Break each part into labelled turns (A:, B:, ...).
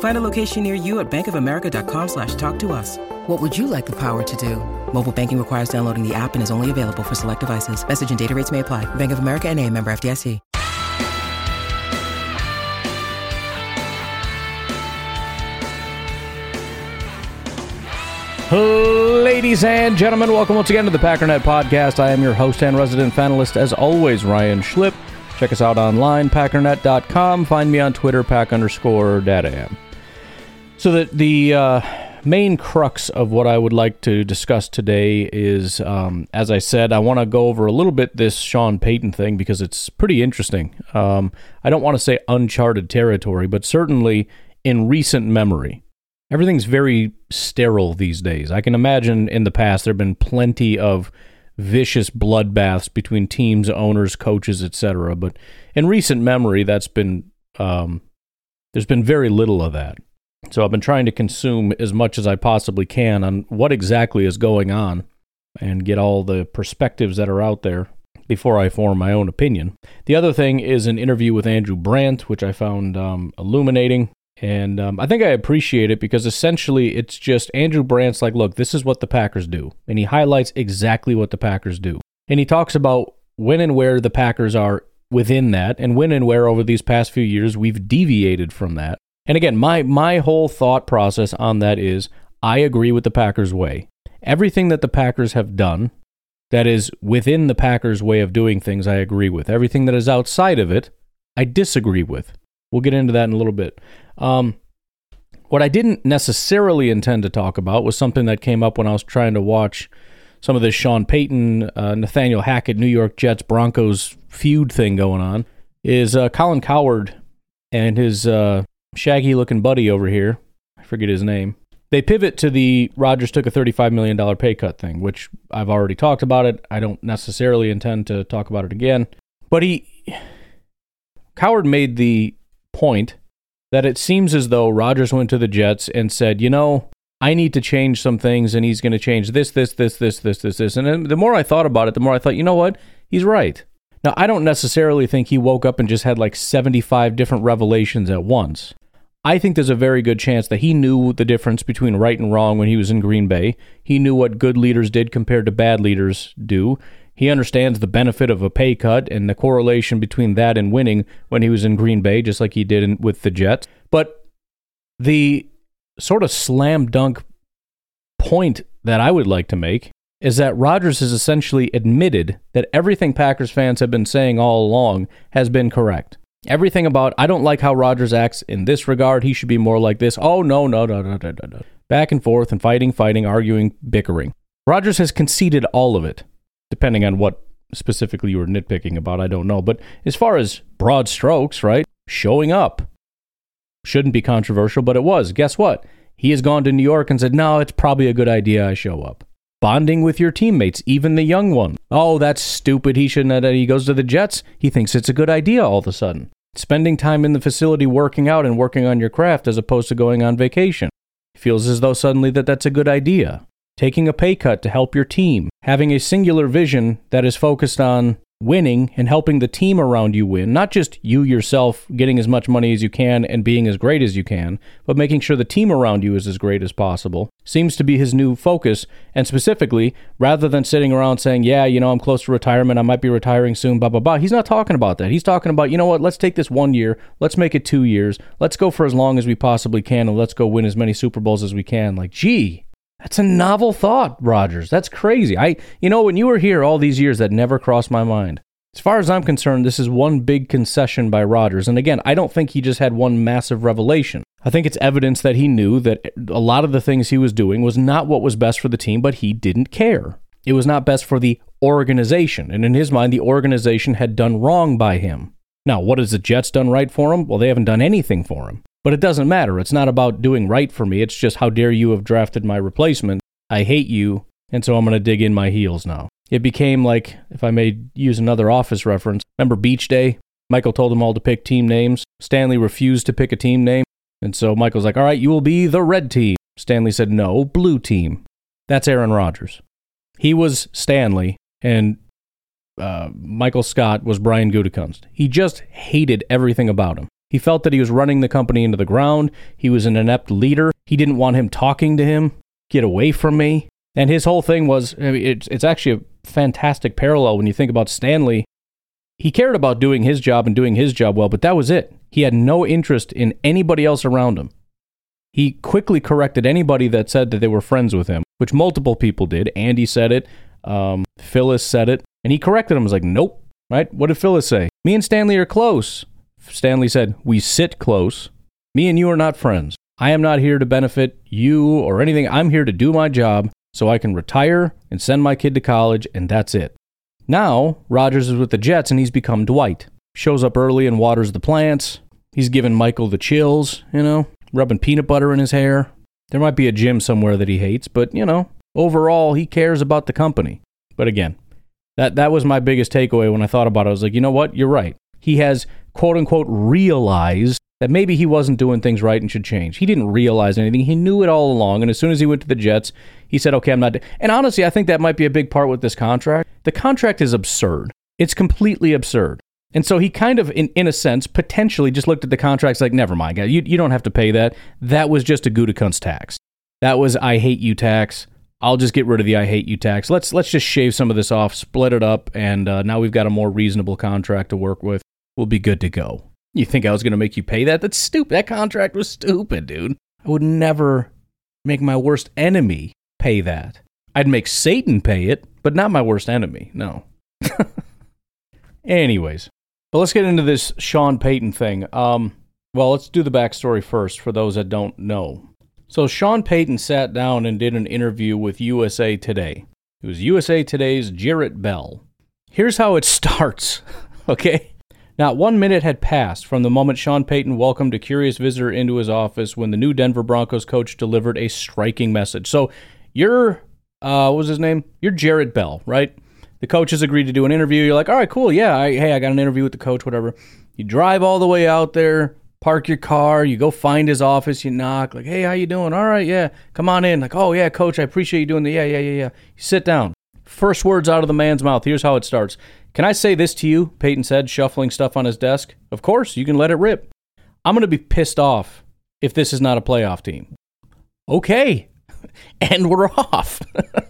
A: Find a location near you at bankofamerica.com slash talk to us. What would you like the power to do? Mobile banking requires downloading the app and is only available for select devices. Message and daddy rates may apply. Bank of America and a member FDIC.
B: Ladies and gentlemen, welcome once again to the Packernet Podcast. I am your host and resident panelist, as always, Ryan Schlip. Check us out online, packernet.com. Find me on Twitter, pack underscore data. So the the uh, main crux of what I would like to discuss today is, um, as I said, I want to go over a little bit this Sean Payton thing because it's pretty interesting. Um, I don't want to say uncharted territory, but certainly in recent memory. Everything's very sterile these days. I can imagine in the past there have been plenty of vicious bloodbaths between teams, owners, coaches, etc. But in recent memory, that's been um, there's been very little of that. So I've been trying to consume as much as I possibly can on what exactly is going on and get all the perspectives that are out there before I form my own opinion. The other thing is an interview with Andrew Brandt, which I found um, illuminating. And um, I think I appreciate it because essentially it's just Andrew Brandt's like, look, this is what the Packers do. And he highlights exactly what the Packers do. And he talks about when and where the Packers are within that and when and where over these past few years we've deviated from that. And again, my my whole thought process on that is I agree with the Packers way. Everything that the Packers have done that is within the Packers way of doing things I agree with. Everything that is outside of it I disagree with. We'll get into that in a little bit. Um, what I didn't necessarily intend to talk about was something that came up when I was trying to watch some of this Sean Payton, uh, Nathaniel Hackett, New York Jets Broncos feud thing going on. Is uh, Colin Cowherd and his uh, shaggy looking buddy over here, I forget his name, they pivot to the Rodgers took a $35 million pay cut thing, which I've already talked about it. I don't necessarily intend to talk about it again. But he, Cowherd made the point that it seems as though Rodgers went to the Jets and said, you know, I need to change some things and he's going to change this, this, this, this, this, this, this. And the more I thought about it, the more I thought, you know what? He's right. Now, I don't necessarily think he woke up and just had like 75 different revelations at once. I think there's a very good chance that he knew the difference between right and wrong when he was in Green Bay. He knew what good leaders did compared to bad leaders do. He understands the benefit of a pay cut and the correlation between that and winning when he was in Green Bay, just like he did in, with the Jets. But the sort of slam dunk point that I would like to make is that Rodgers has essentially admitted that everything Packers fans have been saying all along has been correct. Everything about I don't like how Rodgers acts in this regard. He should be more like this. Oh no, no, no, no, no, no. Back and forth and fighting, fighting, arguing, bickering. Rodgers has conceded all of it depending on what specifically you were nitpicking about, I don't know. But as far as broad strokes, right? Showing up shouldn't be controversial, but it was. Guess what? He has gone to New York and said, no, it's probably a good idea I show up. Bonding with your teammates, even the young one. Oh, that's stupid. He shouldn't. He goes to the Jets. He thinks it's a good idea all of a sudden. Spending time in the facility working out and working on your craft as opposed to going on vacation. Feels as though suddenly that that's a good idea taking a pay cut to help your team, having a singular vision that is focused on winning and helping the team around you win, not just you yourself getting as much money as you can and being as great as you can, but making sure the team around you is as great as possible, seems to be his new focus. And specifically, rather than sitting around saying, Yeah, you know, I'm close to retirement, I might be retiring soon, blah, blah, blah, he's not talking about that. He's talking about, you know what, let's take this one year, let's make it two years, let's go for as long as we possibly can, and let's go win as many Super Bowls as we can. Like, gee, that's a novel thought, Rodgers. That's crazy. I, you know, when you were here all these years, that never crossed my mind. As far as I'm concerned, this is one big concession by Rodgers. And again, I don't think he just had one massive revelation. I think it's evidence that he knew that a lot of the things he was doing was not what was best for the team, but he didn't care. It was not best for the organization. And in his mind, the organization had done wrong by him. Now, what has the Jets done right for him? Well, they haven't done anything for him. But it doesn't matter. It's not about doing right for me. It's just how dare you have drafted my replacement. I hate you, and so I'm going to dig in my heels now. It became like, if I may use another office reference, remember Beach Day? Michael told them all to pick team names. Stanley refused to pick a team name. And so Michael's like, all right, you will be the red team. Stanley said, no, blue team. That's Aaron Rodgers. He was Stanley, and uh, Michael Scott was Brian Gutekunst. He just hated everything about him. He felt that he was running the company into the ground. He was an inept leader. He didn't want him talking to him. Get away from me. And his whole thing was I mean, it's, it's actually a fantastic parallel when you think about Stanley. He cared about doing his job and doing his job well, but that was it. He had no interest in anybody else around him. He quickly corrected anybody that said that they were friends with him, which multiple people did. Andy said it, um, Phyllis said it, and he corrected him. He was like, nope, right? What did Phyllis say? Me and Stanley are close. Stanley said, We sit close. Me and you are not friends. I am not here to benefit you or anything. I'm here to do my job so I can retire and send my kid to college, and that's it. Now, Rodgers is with the Jets and he's become Dwight. Shows up early and waters the plants. He's giving Michael the chills, you know, rubbing peanut butter in his hair. There might be a gym somewhere that he hates, but, you know, overall, he cares about the company. But again, that, that was my biggest takeaway when I thought about it. I was like, you know what? You're right. He has quote unquote realize that maybe he wasn't doing things right and should change. He didn't realize anything. He knew it all along. And as soon as he went to the Jets, he said, okay, I'm not. And honestly, I think that might be a big part with this contract. The contract is absurd. It's completely absurd. And so he kind of, in, in a sense, potentially just looked at the contracts like, never mind, you, you don't have to pay that. That was just a Gutekunst tax. That was I hate you tax. I'll just get rid of the I hate you tax. Let's let's just shave some of this off, split it up, and uh, now we've got a more reasonable contract to work with we'll be good to go. You think I was going to make you pay that? That's stupid. That contract was stupid, dude. I would never make my worst enemy pay that. I'd make Satan pay it, but not my worst enemy. No. Anyways, but let's get into this Sean Payton thing. Um, well, let's do the backstory first for those that don't know. So, Sean Payton sat down and did an interview with USA Today. It was USA Today's Jarrett Bell. Here's how it starts, okay? Not one minute had passed from the moment Sean Payton welcomed a curious visitor into his office when the new Denver Broncos coach delivered a striking message. So, you're, uh, what was his name? You're Jarrett Bell, right? The coach has agreed to do an interview. You're like, all right, cool. Yeah, I, hey, I got an interview with the coach, whatever. You drive all the way out there, park your car, you go find his office, you knock, like, hey, how you doing? All right, yeah, come on in. Like, oh, yeah, coach, I appreciate you doing the, yeah, yeah, yeah, yeah. You sit down. First words out of the man's mouth. Here's how it starts. Can I say this to you? Payton said, shuffling stuff on his desk. Of course, you can let it rip. I'm going to be pissed off if this is not a playoff team. Okay. and we're off.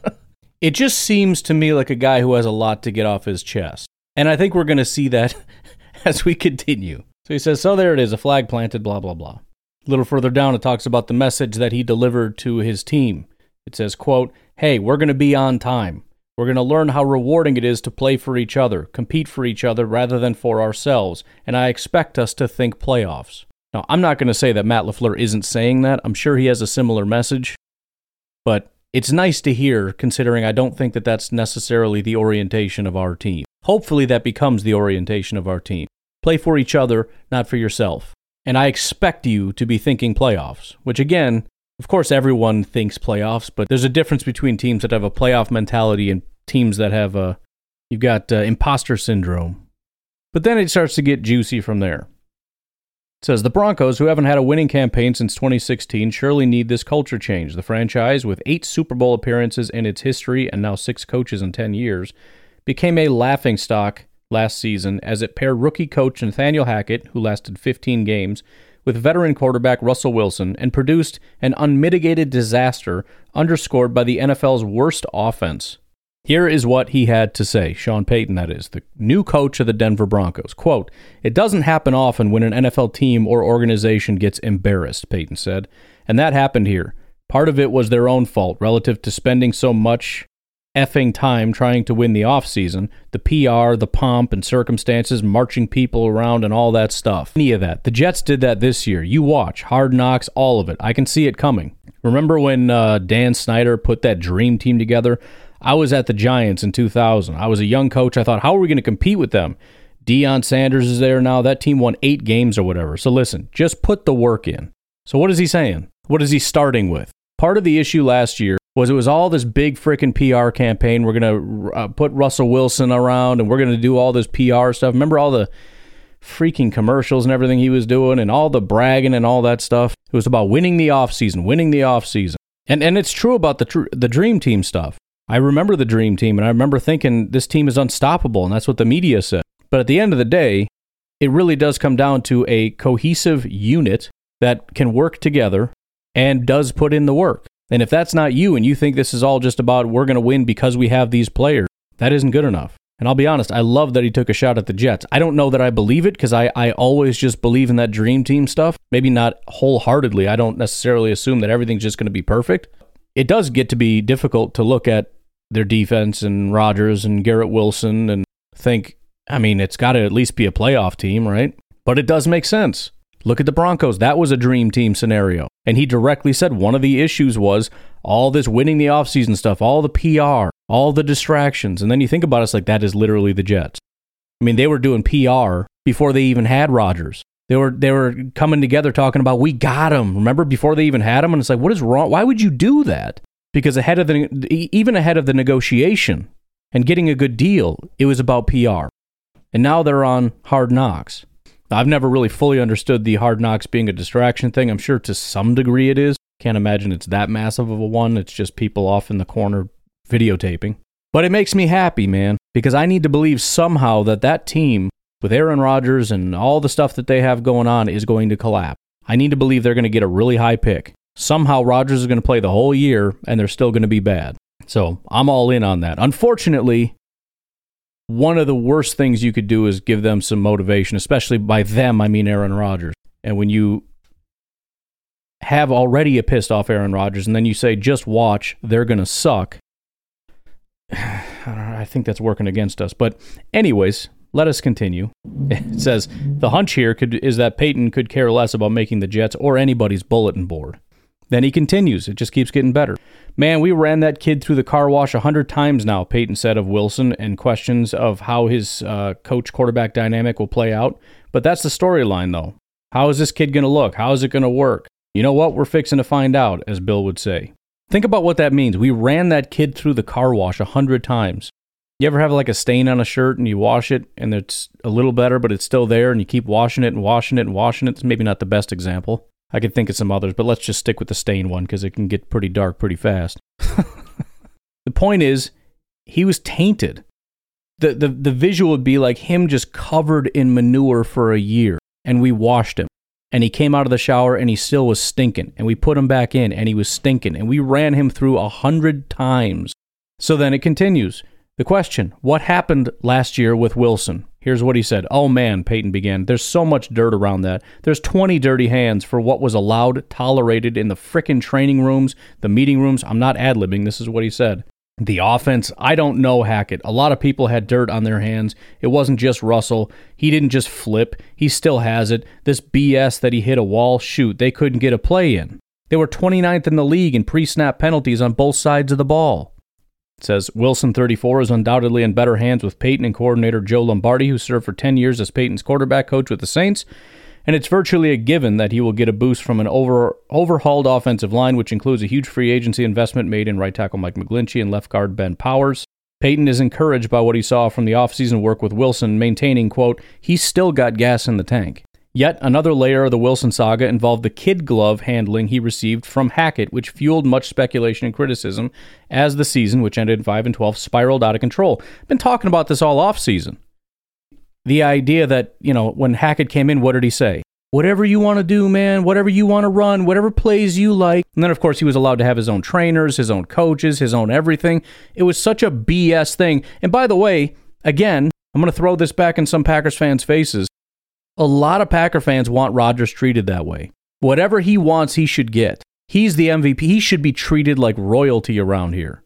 B: it just seems to me like a guy who has a lot to get off his chest. And I think we're going to see that as we continue. So he says, So there it is, a flag planted, blah, blah, blah. A little further down, it talks about the message that he delivered to his team. It says, quote, Hey, we're going to be on time. We're going to learn how rewarding it is to play for each other, compete for each other rather than for ourselves, and I expect us to think playoffs. Now, I'm not going to say that Matt LaFleur isn't saying that. I'm sure he has a similar message, but it's nice to hear considering I don't think that that's necessarily the orientation of our team. Hopefully, that becomes the orientation of our team. Play for each other, not for yourself. And I expect you to be thinking playoffs, which again, of course, everyone thinks playoffs, but there's a difference between teams that have a playoff mentality and teams that have a. You've got uh, imposter syndrome. But then it starts to get juicy from there. It says the Broncos, who haven't had a winning campaign since 2016, surely need this culture change. The franchise, with eight Super Bowl appearances in its history and now six coaches in 10 years, became a laughing stock last season as it paired rookie coach Nathaniel Hackett, who lasted 15 games, with veteran quarterback Russell Wilson and produced an unmitigated disaster underscored by the NFL's worst offense. Here is what he had to say, Sean Payton, that is, the new coach of the Denver Broncos. Quote, It doesn't happen often when an NFL team or organization gets embarrassed, Payton said, and that happened here. Part of it was their own fault relative to spending so much effing time trying to win the offseason, the PR, the pomp and circumstances, marching people around and all that stuff. Any of that. The Jets did that this year. You watch, hard knocks, all of it. I can see it coming. Remember when uh, Dan Snyder put that dream team together? I was at the Giants in 2000. I was a young coach. I thought, how are we going to compete with them? Deion Sanders is there now. That team won eight games or whatever. So listen, just put the work in. So what is he saying? What is he starting with? Part of the issue last year was it was all this big freaking PR campaign. We're going to uh, put Russell Wilson around and we're going to do all this PR stuff. Remember all the freaking commercials and everything he was doing and all the bragging and all that stuff? It was about winning the offseason, winning the offseason. And and it's true about the tr- the dream team stuff. I remember the dream team and I remember thinking this team is unstoppable and that's what the media said. But at the end of the day, it really does come down to a cohesive unit that can work together and does put in the work. And if that's not you and you think this is all just about we're going to win because we have these players, that isn't good enough. And I'll be honest, I love that he took a shot at the Jets. I don't know that I believe it because I, I always just believe in that dream team stuff. Maybe not wholeheartedly. I don't necessarily assume that everything's just going to be perfect. It does get to be difficult to look at their defense and Rodgers and Garrett Wilson and think, I mean, it's got to at least be a playoff team, right? But it does make sense. Look at the Broncos. That was a dream team scenario. And he directly said one of the issues was all this winning the offseason stuff, all the PR, all the distractions. And then you think about it, it's like that is literally the Jets. I mean, they were doing PR before they even had Rodgers. They were they were coming together talking about we got him. Remember before they even had him, and it's like, what is wrong? Why would you do that? Because ahead of the even ahead of the negotiation and getting a good deal, it was about PR. And now they're on hard knocks. I've never really fully understood the hard knocks being a distraction thing. I'm sure to some degree it is. Can't imagine it's that massive of a one. It's just people off in the corner videotaping. But it makes me happy, man, because I need to believe somehow that that team with Aaron Rodgers and all the stuff that they have going on is going to collapse. I need to believe they're going to get a really high pick. Somehow Rodgers is going to play the whole year and they're still going to be bad. So I'm all in on that. Unfortunately, one of the worst things you could do is give them some motivation, especially by them, I mean Aaron Rodgers. And when you have already a pissed off Aaron Rodgers and then you say, just watch, they're going to suck, I think that's working against us. But, anyways, let us continue. It says the hunch here could, is that Payton could care less about making the Jets or anybody's bulletin board. Then he continues. It just keeps getting better. Man, we ran that kid through the car wash a hundred times now, Payton said of Wilson, and questions of how his uh, coach quarterback dynamic will play out. But that's the storyline, though. How is this kid going to look? How is it going to work? You know what? We're fixing to find out, as Bill would say. Think about what that means. We ran that kid through the car wash a hundred times. You ever have like a stain on a shirt and you wash it and it's a little better, but it's still there and you keep washing it and washing it and washing it? It's maybe not the best example. I could think of some others, but let's just stick with the stain one because it can get pretty dark pretty fast. the point is, he was tainted. The, the, the visual would be like him just covered in manure for a year, and we washed him. And he came out of the shower and he still was stinking. And we put him back in and he was stinking. And we ran him through a hundred times. So then it continues. The question What happened last year with Wilson? Here's what he said. Oh man, Payton began. There's so much dirt around that. There's 20 dirty hands for what was allowed, tolerated in the frickin' training rooms, the meeting rooms. I'm not ad libbing. This is what he said. The offense, I don't know Hackett. A lot of people had dirt on their hands. It wasn't just Russell. He didn't just flip, he still has it. This BS that he hit a wall, shoot, they couldn't get a play in. They were 29th in the league in pre snap penalties on both sides of the ball. Says Wilson 34 is undoubtedly in better hands with Payton and coordinator Joe Lombardi, who served for 10 years as Payton's quarterback coach with the Saints. And it's virtually a given that he will get a boost from an over, overhauled offensive line, which includes a huge free agency investment made in right tackle Mike McGlinchey and left guard Ben Powers. Payton is encouraged by what he saw from the offseason work with Wilson, maintaining, quote, he's still got gas in the tank. Yet another layer of the Wilson saga involved the kid glove handling he received from Hackett, which fueled much speculation and criticism as the season, which ended in 5 and 12, spiraled out of control. Been talking about this all off season. the idea that, you know, when Hackett came in, what did he say? Whatever you want to do, man, whatever you want to run, whatever plays you like. And then, of course, he was allowed to have his own trainers, his own coaches, his own everything. It was such a BS thing. And by the way, again, I'm going to throw this back in some Packers fans' faces. A lot of Packer fans want Rodgers treated that way. Whatever he wants, he should get. He's the MVP. He should be treated like royalty around here.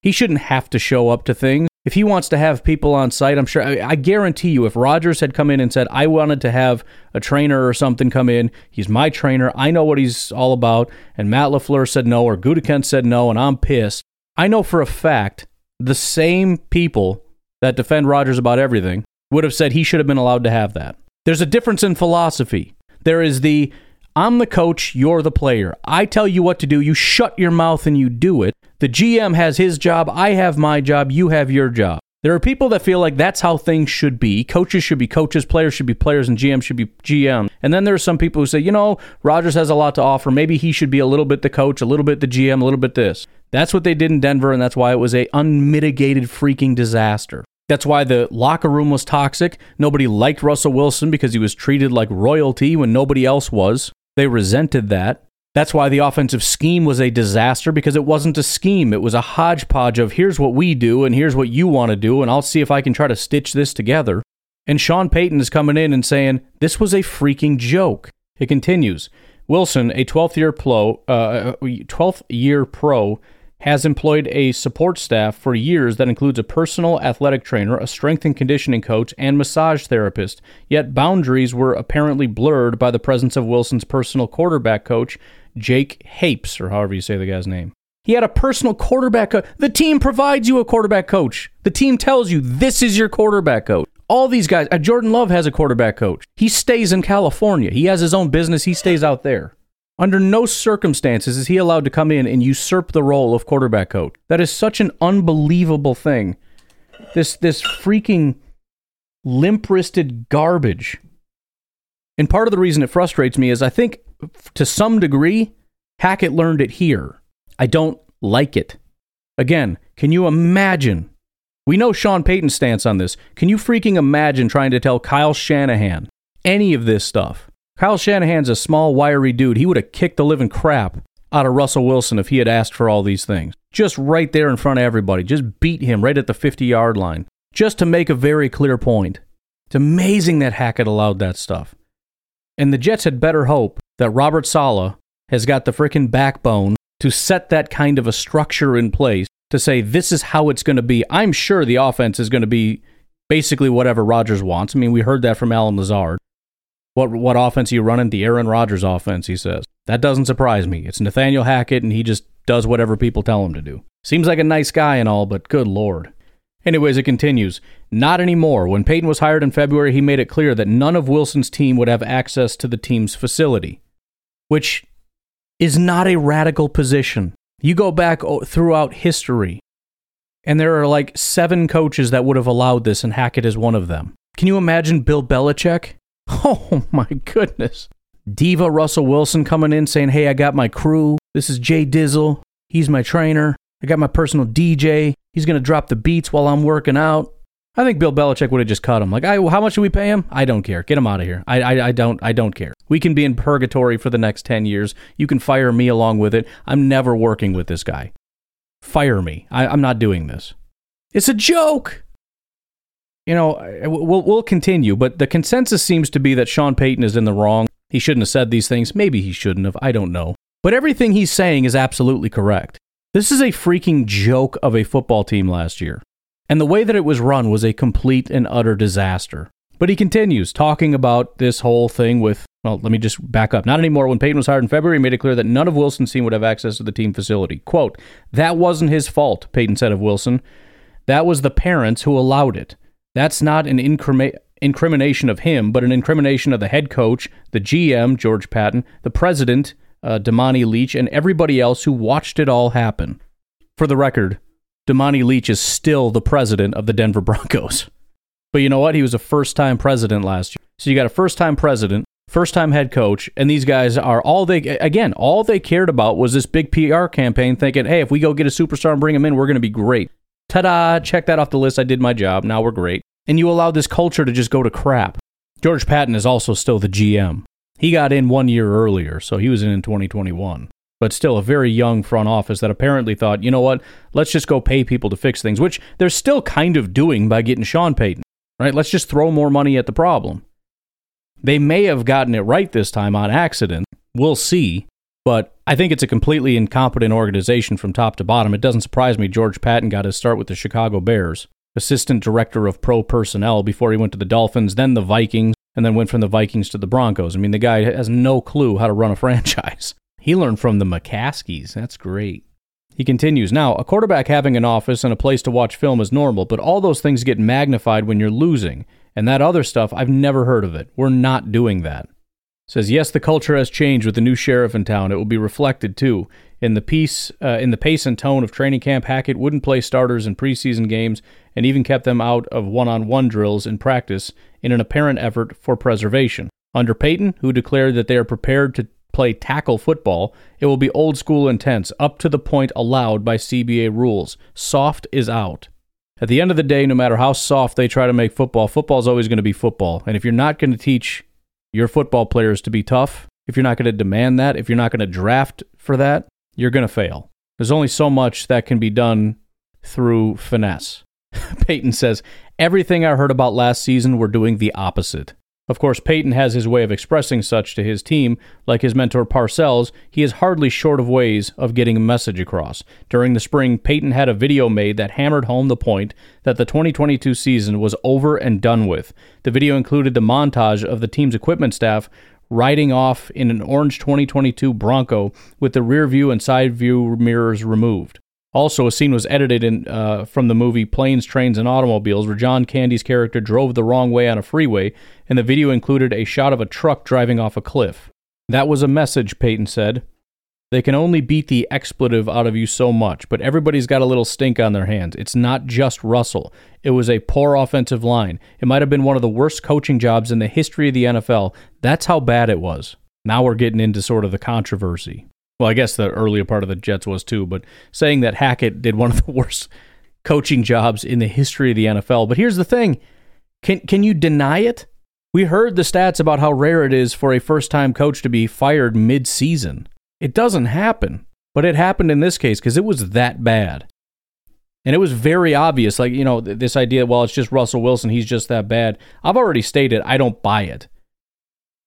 B: He shouldn't have to show up to things. If he wants to have people on site, I'm sure, I, I guarantee you, if Rodgers had come in and said, I wanted to have a trainer or something come in, he's my trainer, I know what he's all about, and Matt LaFleur said no, or Gutekunst said no, and I'm pissed, I know for a fact the same people that defend Rodgers about everything would have said he should have been allowed to have that. There's a difference in philosophy. There is the I'm the coach, you're the player. I tell you what to do, you shut your mouth and you do it. The GM has his job, I have my job, you have your job. There are people that feel like that's how things should be. Coaches should be coaches, players should be players, and GM should be GM. And then there are some people who say, you know, Rodgers has a lot to offer. Maybe he should be a little bit the coach, a little bit the GM, a little bit this. That's what they did in Denver, and that's why it was a unmitigated freaking disaster. That's why the locker room was toxic. Nobody liked Russell Wilson because he was treated like royalty when nobody else was. They resented that. That's why the offensive scheme was a disaster because it wasn't a scheme. It was a hodgepodge of here's what we do and here's what you want to do, and I'll see if I can try to stitch this together. And Sean Payton is coming in and saying, This was a freaking joke. It continues. Wilson, a 12th year pro, uh, 12th year pro, has employed a support staff for years that includes a personal athletic trainer, a strength and conditioning coach, and massage therapist. Yet boundaries were apparently blurred by the presence of Wilson's personal quarterback coach, Jake Hapes, or however you say the guy's name. He had a personal quarterback coach. The team provides you a quarterback coach. The team tells you this is your quarterback coach. All these guys, uh, Jordan Love has a quarterback coach. He stays in California. He has his own business. He stays out there. Under no circumstances is he allowed to come in and usurp the role of quarterback coach. That is such an unbelievable thing. This this freaking limp-wristed garbage. And part of the reason it frustrates me is I think to some degree Hackett learned it here. I don't like it. Again, can you imagine? We know Sean Payton's stance on this. Can you freaking imagine trying to tell Kyle Shanahan any of this stuff? Kyle Shanahan's a small, wiry dude. He would have kicked the living crap out of Russell Wilson if he had asked for all these things. Just right there in front of everybody. Just beat him right at the 50 yard line. Just to make a very clear point. It's amazing that Hackett allowed that stuff. And the Jets had better hope that Robert Saleh has got the frickin' backbone to set that kind of a structure in place to say this is how it's going to be. I'm sure the offense is going to be basically whatever Rodgers wants. I mean, we heard that from Allen Lazard. What what offense are you running? The Aaron Rodgers offense, he says. That doesn't surprise me. It's Nathaniel Hackett, and he just does whatever people tell him to do. Seems like a nice guy and all, but good lord. Anyways, it continues. Not anymore. When Payton was hired in February, he made it clear that none of Wilson's team would have access to the team's facility, which is not a radical position. You go back oh, throughout history, and there are like seven coaches that would have allowed this, and Hackett is one of them. Can you imagine Bill Belichick? Oh my goodness. Diva Russell Wilson coming in saying, Hey, I got my crew. This is Jay Dizzle. He's my trainer. I got my personal DJ. He's going to drop the beats while I'm working out. I think Bill Belichick would have just cut him. Like, I, how much do we pay him? I don't care. Get him out of here. I, I, I don't, I don't care. We can be in purgatory for the next 10 years. You can fire me along with it. I'm never working with this guy. Fire me. I, I'm not doing this. It's a joke you know, we'll we'll continue, but the consensus seems to be that Sean Payton is in the wrong. He shouldn't have said these things. Maybe he shouldn't have. I don't know. But everything he's saying is absolutely correct. This is a freaking joke of a football team last year. And the way that it was run was a complete and utter disaster. But he continues talking about this whole thing with, well, let me just back up. Not anymore. When Payton was hired in February, he made it clear that none of Wilson's team would have access to the team facility. Quote, that wasn't his fault, Payton said of Wilson. That was the parents who allowed it. That's not an incrimi- incrimination of him, but an incrimination of the head coach, the GM, George Paton, the president, uh, Damani Leech, and everybody else who watched it all happen. For the record, Damani Leech is still the president of the Denver Broncos. But you know what? He was a first time president last year. So you got a first time president, first time head coach, and these guys are all they, again, all they cared about was this big PR campaign thinking, hey, if we go get a superstar and bring him in, we're going to be great. Ta da! Check that off the list. I did my job. Now we're great. and you allow this culture to just go to crap. George Paton is also still the GM. He got in one year earlier, so he was in in 2021. But still, a very young front office that apparently thought, you know what, let's just go pay people to fix things, which they're still kind of doing by getting Sean Payton, right? Let's just throw more money at the problem. They may have gotten it right this time on accident. We'll see. But I think it's a completely incompetent organization from top to bottom. It doesn't surprise me George Paton got his start with the Chicago Bears, assistant director of pro personnel before he went to the Dolphins, then the Vikings, and then went from the Vikings to the Broncos. I mean, the guy has no clue how to run a franchise. He learned from the McCaskeys. That's great. He continues Now, a quarterback having an office and a place to watch film is normal, but all those things get magnified when you're losing. And that other stuff, I've never heard of it. We're not doing that. Says, yes, the culture has changed with the new sheriff in town. It will be reflected too. In the piece, uh, in the pace and tone of training camp, Hackett wouldn't play starters in preseason games and even kept them out of one-on-one drills in practice in an apparent effort for preservation. Under Payton, who declared that they are prepared to play tackle football, it will be old school intense, up to the point allowed by CBA rules. Soft is out. At the end of the day, no matter how soft they try to make football, football is always going to be football. And if you're not going to teach your football players to be tough, if you're not going to demand that, if you're not going to draft for that, you're going to fail. There's only so much that can be done through finesse. Payton says, Everything I heard about last season, we're doing the opposite. Of course, Payton has his way of expressing such to his team. Like his mentor Parcells, he is hardly short of ways of getting a message across. During the spring, Payton had a video made that hammered home the point that the 2022 season was over and done with. The video included the montage of the team's equipment staff riding off in an orange 2022 Bronco with the rear view and side view mirrors removed. Also, a scene was edited in, uh, from the movie Planes, Trains, and Automobiles where John Candy's character drove the wrong way on a freeway, and the video included a shot of a truck driving off a cliff. That was a message, Payton said. They can only beat the expletive out of you so much, but everybody's got a little stink on their hands. It's not just Russell. It was a poor offensive line. It might have been one of the worst coaching jobs in the history of the NFL. That's how bad it was. Now we're getting into sort of the controversy. Well, I guess the earlier part of the Jets was too, but saying that Hackett did one of the worst coaching jobs in the history of the NFL. But here's the thing can, can you deny it? We heard the stats about how rare it is for a first time coach to be fired mid season. It doesn't happen, but it happened in this case because it was that bad. And it was very obvious, like, you know, this idea, well, it's just Russell Wilson, he's just that bad. I've already stated I don't buy it.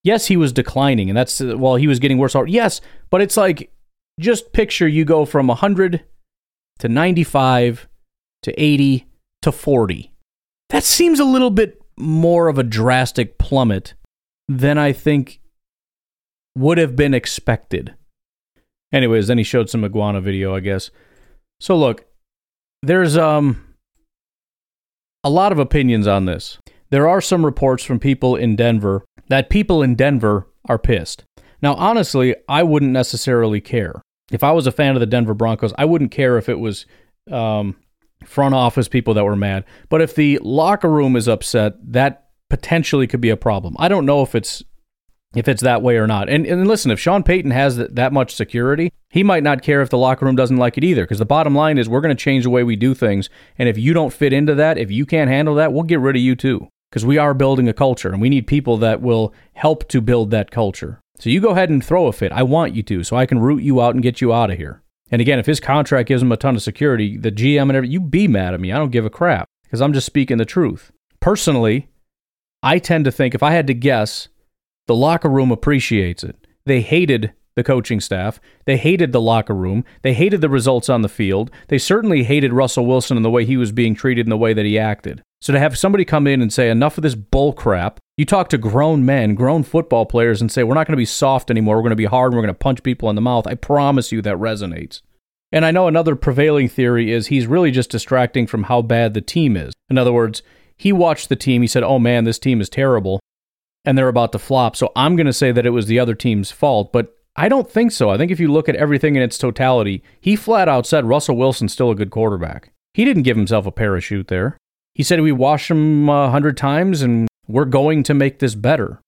B: Yes, he was declining, and that's well, he was getting worse. Yes, but it's like just picture you go from 100 to 95 to 80 to 40. That seems a little bit more of a drastic plummet than I think would have been expected. Anyways, then he showed some iguana video, I guess. So look, there's um a lot of opinions on this. There are some reports from people in Denver that people in Denver are pissed. Now, honestly, I wouldn't necessarily care. If I was a fan of the Denver Broncos, I wouldn't care if it was um, front office people that were mad. But if the locker room is upset, that potentially could be a problem. I don't know if it's if it's that way or not. And, and listen, if Sean Payton has that, that much security, he might not care if the locker room doesn't like it either. Because the bottom line is we're going to change the way we do things. And if you don't fit into that, if you can't handle that, we'll get rid of you too because we are building a culture and we need people that will help to build that culture. So you go ahead and throw a fit. I want you to, so I can root you out and get you out of here. And again, if his contract gives him a ton of security, the GM and everything, you be mad at me. I don't give a crap because I'm just speaking the truth. Personally, I tend to think if I had to guess, the locker room appreciates it. They hated the coaching staff. They hated the locker room. They hated the results on the field. They certainly hated Russell Wilson and the way he was being treated and the way that he acted. So to have somebody come in and say, enough of this bull crap, you talk to grown men, grown football players, and say, we're not going to be soft anymore. We're going to be hard and we're going to punch people in the mouth. I promise you that resonates. And I know another prevailing theory is he's really just distracting from how bad the team is. In other words, he watched the team. He said, oh man, this team is terrible. And they're about to flop. So I'm going to say that it was the other team's fault. But I don't think so. I think if you look at everything in its totality, he flat out said Russell Wilson's still a good quarterback. He didn't give himself a parachute there. He said we wash him a uh, hundred times and we're going to make this better.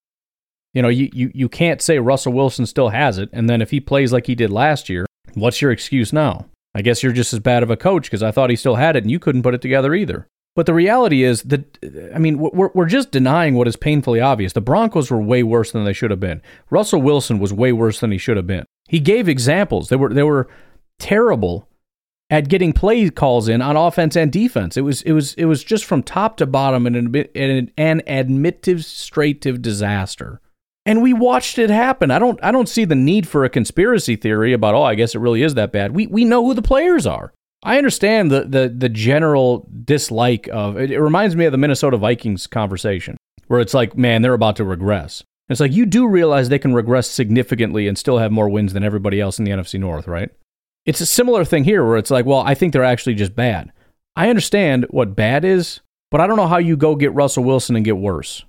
B: You know, you, you, you can't say Russell Wilson still has it, and then if he plays like he did last year, what's your excuse now? I guess you're just as bad of a coach because I thought he still had it and you couldn't put it together either. But the reality is that, uh, I mean, we're, we're just denying what is painfully obvious. The Broncos were way worse than they should have been. Russell Wilson was way worse than he should have been. He gave examples. They were, they were terrible at getting play calls in on offense and defense. It was, it was, it was just from top to bottom an, an, an administrative disaster. And we watched it happen. I don't, I don't see the need for a conspiracy theory about, oh, I guess it really is that bad. We, we know who the players are. I understand the, the the general dislike of it, it reminds me of the Minnesota Vikings conversation where it's like, man, they're about to regress. It's like you do realize they can regress significantly and still have more wins than everybody else in the NFC North, right? It's a similar thing here where it's like, well, I think they're actually just bad. I understand what bad is, but I don't know how you go get Russell Wilson and get worse.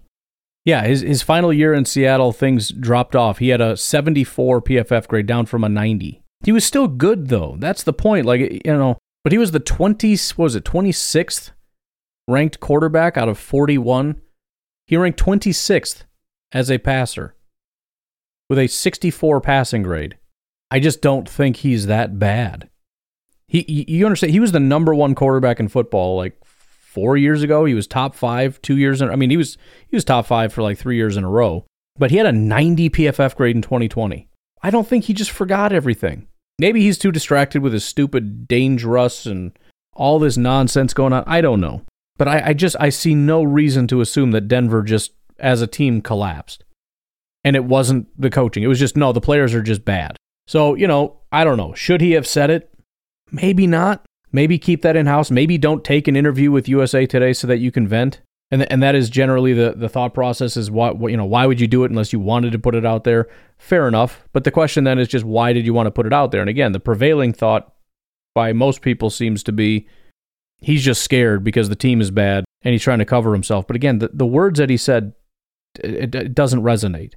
B: Yeah, his his final year in Seattle, things dropped off. He had a 74 PFF grade down from a 90. He was still good though. That's the point. Like you know, but he was the 20 what was it 26th ranked quarterback out of 41. He ranked 26th as a passer with a 64 passing grade. I just don't think he's that bad. He you understand he was the number 1 quarterback in football like 4 years ago. He was top 5 2 years in I mean he was he was top 5 for like 3 years in a row. But he had a 90 PFF grade in 2020. I don't think he just forgot everything. Maybe he's too distracted with his stupid Dangeruss and all this nonsense going on. I don't know. But I, I just I see no reason to assume that Denver just as a team collapsed. And it wasn't the coaching. It was just no, the players are just bad. So, you know, I don't know. Should he have said it? Maybe not. Maybe keep that in house. Maybe don't take an interview with USA Today so that you can vent and th- and that is generally the the thought process is what, what you know why would you do it unless you wanted to put it out there fair enough but the question then is just why did you want to put it out there and again the prevailing thought by most people seems to be he's just scared because the team is bad and he's trying to cover himself but again the, the words that he said it, it doesn't resonate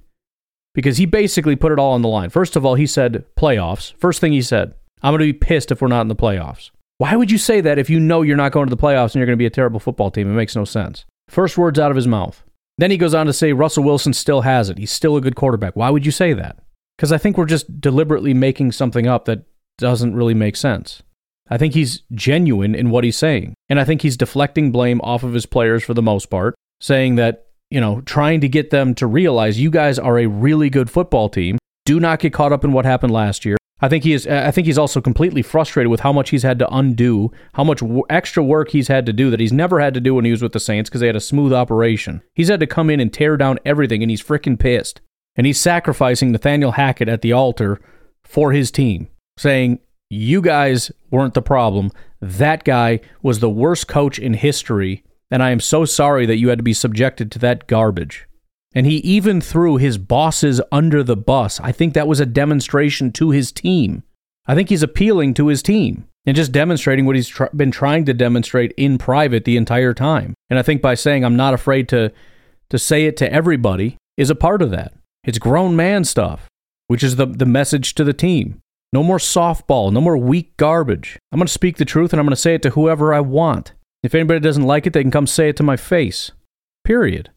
B: because he basically put it all on the line first of all he said playoffs first thing he said i'm going to be pissed if we're not in the playoffs why would you say that if you know you're not going to the playoffs and you're going to be a terrible football team it makes no sense First words out of his mouth. Then he goes on to say Russell Wilson still has it. He's still a good quarterback. Why would you say that? Because I think we're just deliberately making something up that doesn't really make sense. I think he's genuine in what he's saying. And I think he's deflecting blame off of his players for the most part, saying that, you know, trying to get them to realize you guys are a really good football team. Do not get caught up in what happened last year. I think he is. I think he's also completely frustrated with how much he's had to undo, how much w- extra work he's had to do that he's never had to do when he was with the Saints because they had a smooth operation. He's had to come in and tear down everything, and he's freaking pissed. And he's sacrificing Nathaniel Hackett at the altar for his team, saying, "You guys weren't the problem. That guy was the worst coach in history, and I am so sorry that you had to be subjected to that garbage." And he even threw his bosses under the bus. I think that was a demonstration to his team. I think he's appealing to his team and just demonstrating what he's tr- been trying to demonstrate in private the entire time. And I think by saying I'm not afraid to to say it to everybody is a part of that. It's grown man stuff, which is the the message to the team. No more softball, no more weak garbage. I'm going to speak the truth and I'm going to say it to whoever I want. If anybody doesn't like it, they can come say it to my face. Period.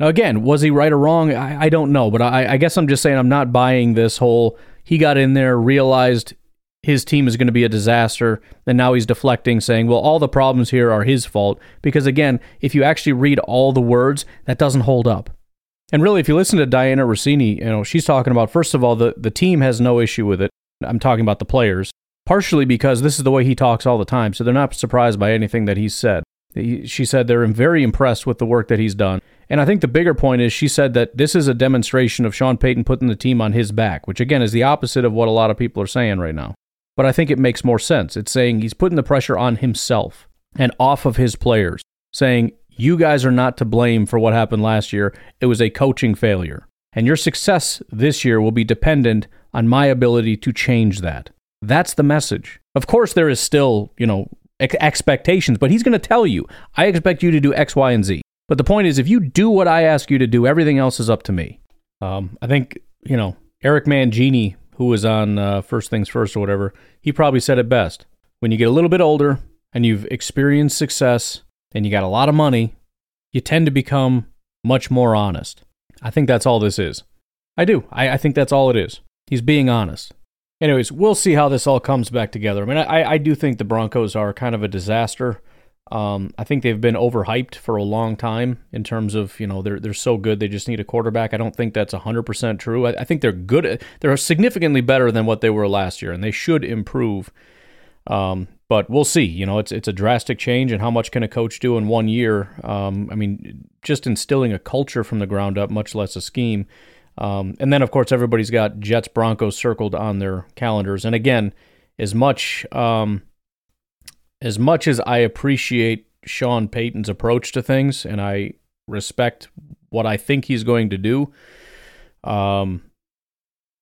B: Now, again, was he right or wrong? I, I don't know, but I, I guess I'm just saying I'm not buying this whole he got in there, realized his team is going to be a disaster, and now he's deflecting, saying, well, all the problems here are his fault. Because again, if you actually read all the words, that doesn't hold up. And really, if you listen to Dianna Russini, you know, she's talking about, first of all, the, the team has no issue with it. I'm talking about the players, partially because this is the way he talks all the time, so they're not surprised by anything that he's said. He, she said they're very impressed with the work that he's done. And I think the bigger point is she said that this is a demonstration of Sean Payton putting the team on his back, which again is the opposite of what a lot of people are saying right now. But I think it makes more sense. It's saying he's putting the pressure on himself and off of his players, saying, You guys are not to blame for what happened last year. It was a coaching failure. And your success this year will be dependent on my ability to change that. That's the message. Of course, there is still, you know, expectations, but he's going to tell you, I expect you to do X, Y, and Z. But the point is, if you do what I ask you to do, everything else is up to me. Um, I think, you know, Eric Mangini, who was on uh, First Things First or whatever, he probably said it best. When you get a little bit older and you've experienced success and you got a lot of money, you tend to become much more honest. I think that's all this is. I do. I, I think that's all it is. He's being honest. Anyways, we'll see how this all comes back together. I mean, I, I do think the Broncos are kind of a disaster. Um, I think they've been overhyped for a long time in terms of you know they're they're so good they just need a quarterback. I don't think that's hundred percent true. I, I, think they're good. They're significantly better than what they were last year, and they should improve. Um, but we'll see. You know, it's it's a drastic change, and how much can a coach do in one year? Um, I mean, just instilling a culture from the ground up, much less a scheme. Um, and then, of course, everybody's got Jets Broncos circled on their calendars. And again, as much um, as much as I appreciate Sean Payton's approach to things, and I respect what I think he's going to do, um,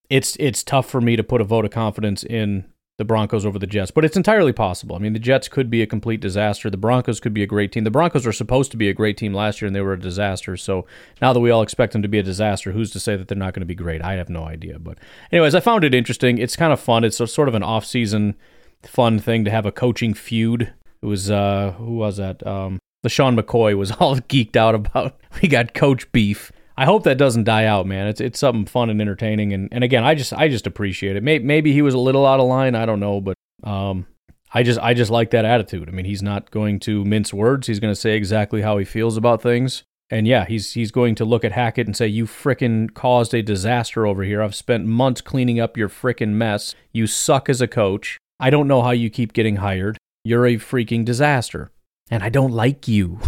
B: it's it's tough for me to put a vote of confidence in the Broncos over the Jets, but it's entirely possible. I mean, the Jets could be a complete disaster. The Broncos could be a great team. The Broncos were supposed to be a great team last year, and they were a disaster. So now that we all expect them to be a disaster, who's to say that they're not going to be great? I have no idea. But, anyways, I found it interesting. It's kind of fun. It's a, sort of an off-season fun thing to have a coaching feud. It was uh, who was that? Um, LeSean McCoy was all geeked out about. We got coach beef. I hope that doesn't die out, man. It's it's something fun and entertaining, and, and again, I just I just appreciate it. Maybe, maybe he was a little out of line, I don't know, but um, I just I just like that attitude. I mean, he's not going to mince words. He's going to say exactly how he feels about things. And yeah, he's he's going to look at Hackett and say, "You fricking caused a disaster over here. I've spent months cleaning up your fricking mess. You suck as a coach. I don't know how you keep getting hired. You're a freaking disaster, and I don't like you.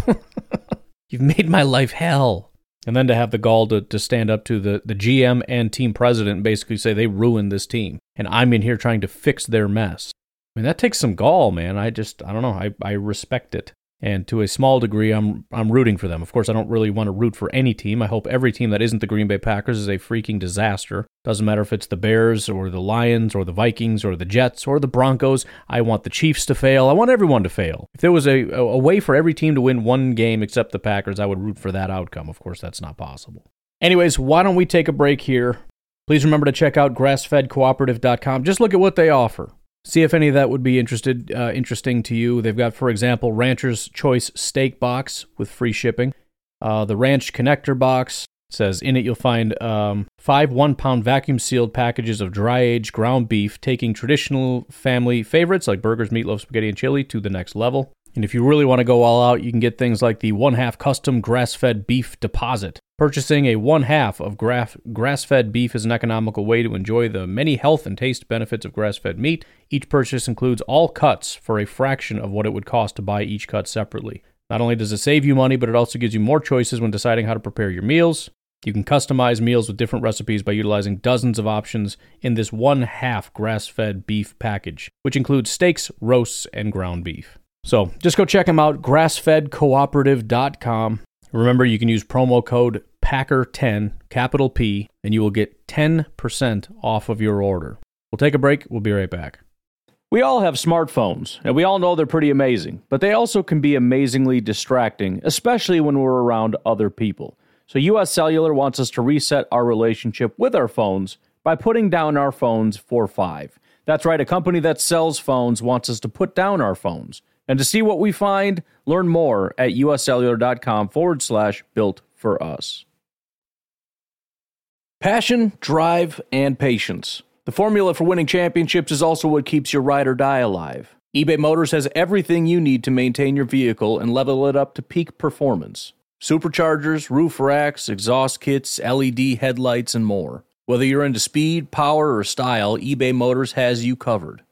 B: You've made my life hell." And then to have the gall to, to stand up to the, the GM and team president and basically say they ruined this team. And I'm in here trying to fix their mess. I mean, that takes some gall, man. I just, I don't know. I, I respect it and to a small degree, I'm I'm rooting for them. Of course, I don't really want to root for any team. I hope every team that isn't the Green Bay Packers is a freaking disaster. Doesn't matter if it's the Bears or the Lions or the Vikings or the Jets or the Broncos. I want the Chiefs to fail. I want everyone to fail. If there was a, a way for every team to win one game except the Packers, I would root for that outcome. Of course, that's not possible. Anyways, why don't we take a break here? Please remember to check out grassfedcooperative.com. Just look at what they offer. See if any of that would be interested uh, interesting to you. They've got, for example, Rancher's Choice Steak Box with free shipping. Uh, the Ranch Connector Box says in it you'll find um, five one pound vacuum sealed packages of dry aged ground beef, taking traditional family favorites like burgers, meatloaf, spaghetti, and chili to the next level. And if you really want to go all out, you can get things like the one half custom grass fed beef deposit. Purchasing a one half of grass fed beef is an economical way to enjoy the many health and taste benefits of grass fed meat. Each purchase includes all cuts for a fraction of what it would cost to buy each cut separately. Not only does it save you money, but it also gives you more choices when deciding how to prepare your meals. You can customize meals with different recipes by utilizing dozens of options in this one half grass fed beef package, which includes steaks, roasts, and ground beef. So just go check them out, grassfedcooperative.com. Remember, you can use promo code PACKER10, capital P, and you will get 10% off of your order. We'll take a break. We'll be right back. We all have smartphones, and we all know they're pretty amazing, but they also can be amazingly distracting, especially when we're around other people. So, US Cellular wants us to reset our relationship with our phones by putting down our phones for five. That's right, a company that sells phones wants us to put down our phones. And to see what we find, learn more at uscellular.com forward slash built for us. Passion, drive, and patience. The formula for winning championships is also what keeps your ride or die alive. eBay Motors has everything you need to maintain your vehicle and level it up to peak performance superchargers, roof racks, exhaust kits, LED headlights, and more. Whether you're into speed, power, or style, eBay Motors has you covered.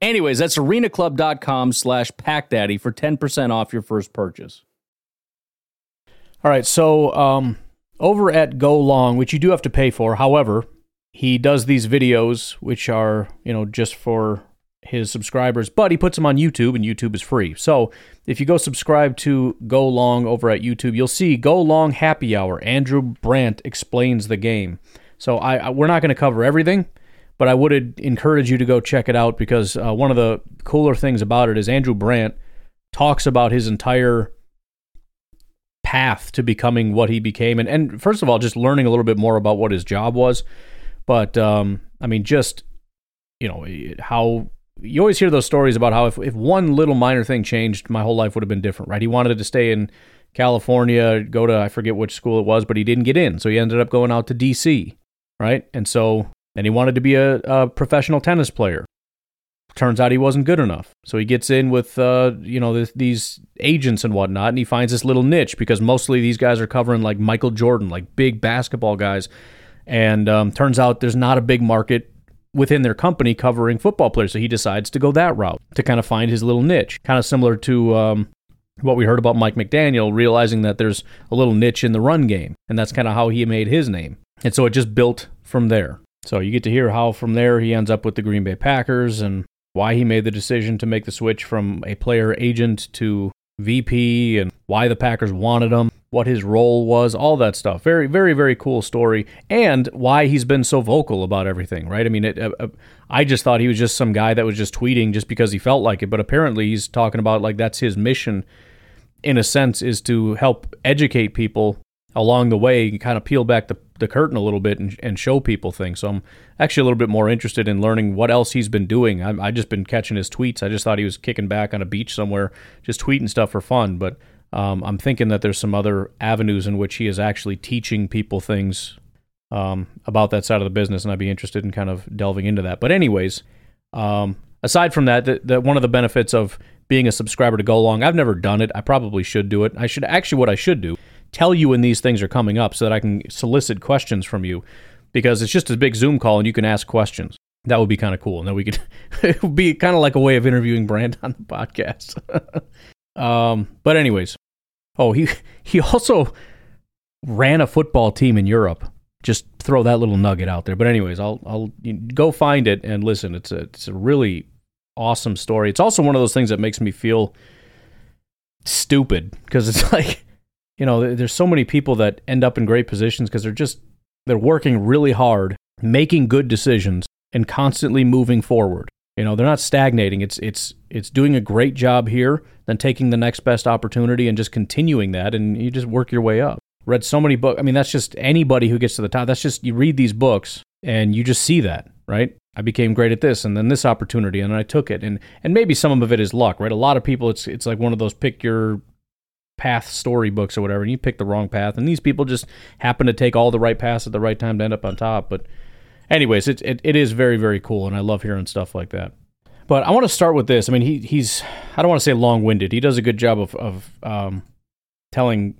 B: Anyways, that's arenaclub.com slash packdaddy for 10% off your first purchase. All right, so um, over at Go Long, which you do have to pay for, however, he does these videos, which are, you know, just for his subscribers, but he puts them on YouTube, and YouTube is free. So if you go subscribe to Go Long over at YouTube, you'll see Go Long Happy Hour. Andrew Brandt explains the game. So I, I we're not going to cover everything, but I would encourage you to go check it out because uh, one of the cooler things about it is Andrew Brandt talks about his entire path to becoming what he became, and and first of all, just learning a little bit more about what his job was. But um, I mean, just you know how you always hear those stories about how if, if one little minor thing changed, my whole life would have been different, right? He wanted to stay in California, go to, I forget which school it was, but he didn't get in. So he ended up going out to DC, right? And so then he wanted to be a, a professional tennis player. Turns out he wasn't good enough. So he gets in with, uh, you know, these agents and whatnot, and he finds this little niche because mostly these guys are covering like Michael Jordan, like big basketball guys. And um, turns out there's not a big market within their company covering football players. So he decides to go that route to kind of find his little niche, kind of similar to um, what we heard about Mike McDaniel, realizing that there's a little niche in the run game. And that's kind of how he made his name. And so it just built from there. So you get to hear how from there he ends up with the Green Bay Packers and why he made the decision to make the switch from a player agent to VP and why the Packers wanted him what his role was, all that stuff. Very, very, very cool story, and why he's been so vocal about everything. Right? I mean, it, uh, uh, I just thought he was just some guy that was just tweeting just because he felt like it, but apparently he's talking about like that's his mission, in a sense, is to help educate people along the way, and kind of peel back the, the curtain a little bit and, and show people things. So I'm actually a little bit more interested in learning what else he's been doing. I I just been catching his tweets. I just thought he was kicking back on a beach somewhere, just tweeting stuff for fun, but um, I'm thinking that there's some other avenues in which he is actually teaching people things um, about that side of the business, and I'd be interested in kind of delving into that. But anyways, um, aside from that, that, that one of the benefits of being a subscriber to Go Long, I've never done it. I probably should do it. I should actually what I should do tell you when these things are coming up so that I can solicit questions from you because it's just a big Zoom call and you can ask questions. That would be kind of cool. And then we could it would be kind of like a way of interviewing Brandt on the podcast. Um, but anyways, oh he he also ran a football team in Europe. Just throw that little nugget out there. But anyways, I'll I'll go find it and listen. It's a it's a really awesome story. It's also one of those things that makes me feel stupid because it's like you know there's so many people that end up in great positions because they're just they're working really hard, making good decisions, and constantly moving forward. You know, they're not stagnating. It's it's it's doing a great job here, then taking the next best opportunity and just continuing that and you just work your way up. Read so many books. I mean, that's just anybody who gets to the top. That's just you read these books and you just see that, right? I became great at this and then this opportunity and I took it. And and maybe some of it is luck, right? A lot of people it's it's like one of those pick your path story books or whatever and you pick the wrong path and these people just happen to take all the right paths at the right time to end up on top, but anyways, it, it, it is very, very cool, and I love hearing stuff like that. But I want to start with this. I mean, he he's I don't want to say long winded. He does a good job of of um, telling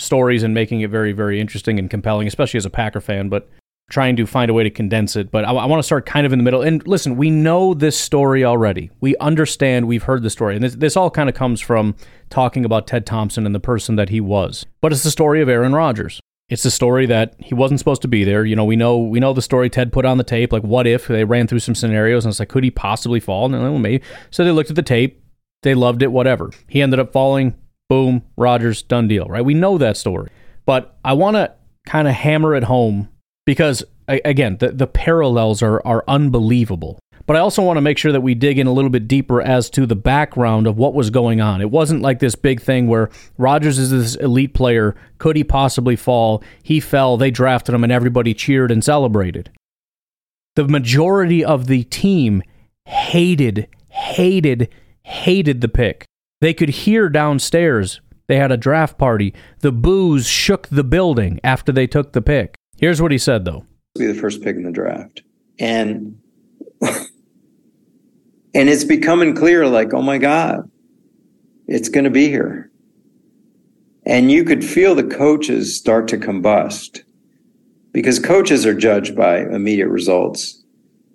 B: stories and making it very, very interesting and compelling, especially as a Packer fan. But trying to find a way to condense it. But I, I want to start kind of in the middle. And listen, we know this story already. We understand. We've heard the story, and this this all kind of comes from talking about Ted Thompson and the person that he was. But it's the story of Aaron Rodgers. It's the story that he wasn't supposed to be there. You know, we know we know the story Ted put on the tape. Like, what if they ran through some scenarios and it's like, could he possibly fall? And then, well, maybe. So they looked at the tape, they loved it, whatever. He ended up falling. Boom, Rodgers, done deal. Right? We know that story, but I want to kind of hammer it home because again, the the parallels are are unbelievable. But I also want to make sure that we dig in a little bit deeper as to the background of what was going on. It wasn't like this big thing where Rodgers is this elite player. Could he possibly fall? He fell. They drafted him, and everybody cheered and celebrated. The majority of the team hated, hated, hated the pick. They could hear downstairs They had a draft party. The boos shook the building after they took the pick. Here's what he said, though.
C: Be the first pick in the draft, and and it's becoming clear, like, oh my god, it's going to be here, and you could feel the coaches start to combust because coaches are judged by immediate results,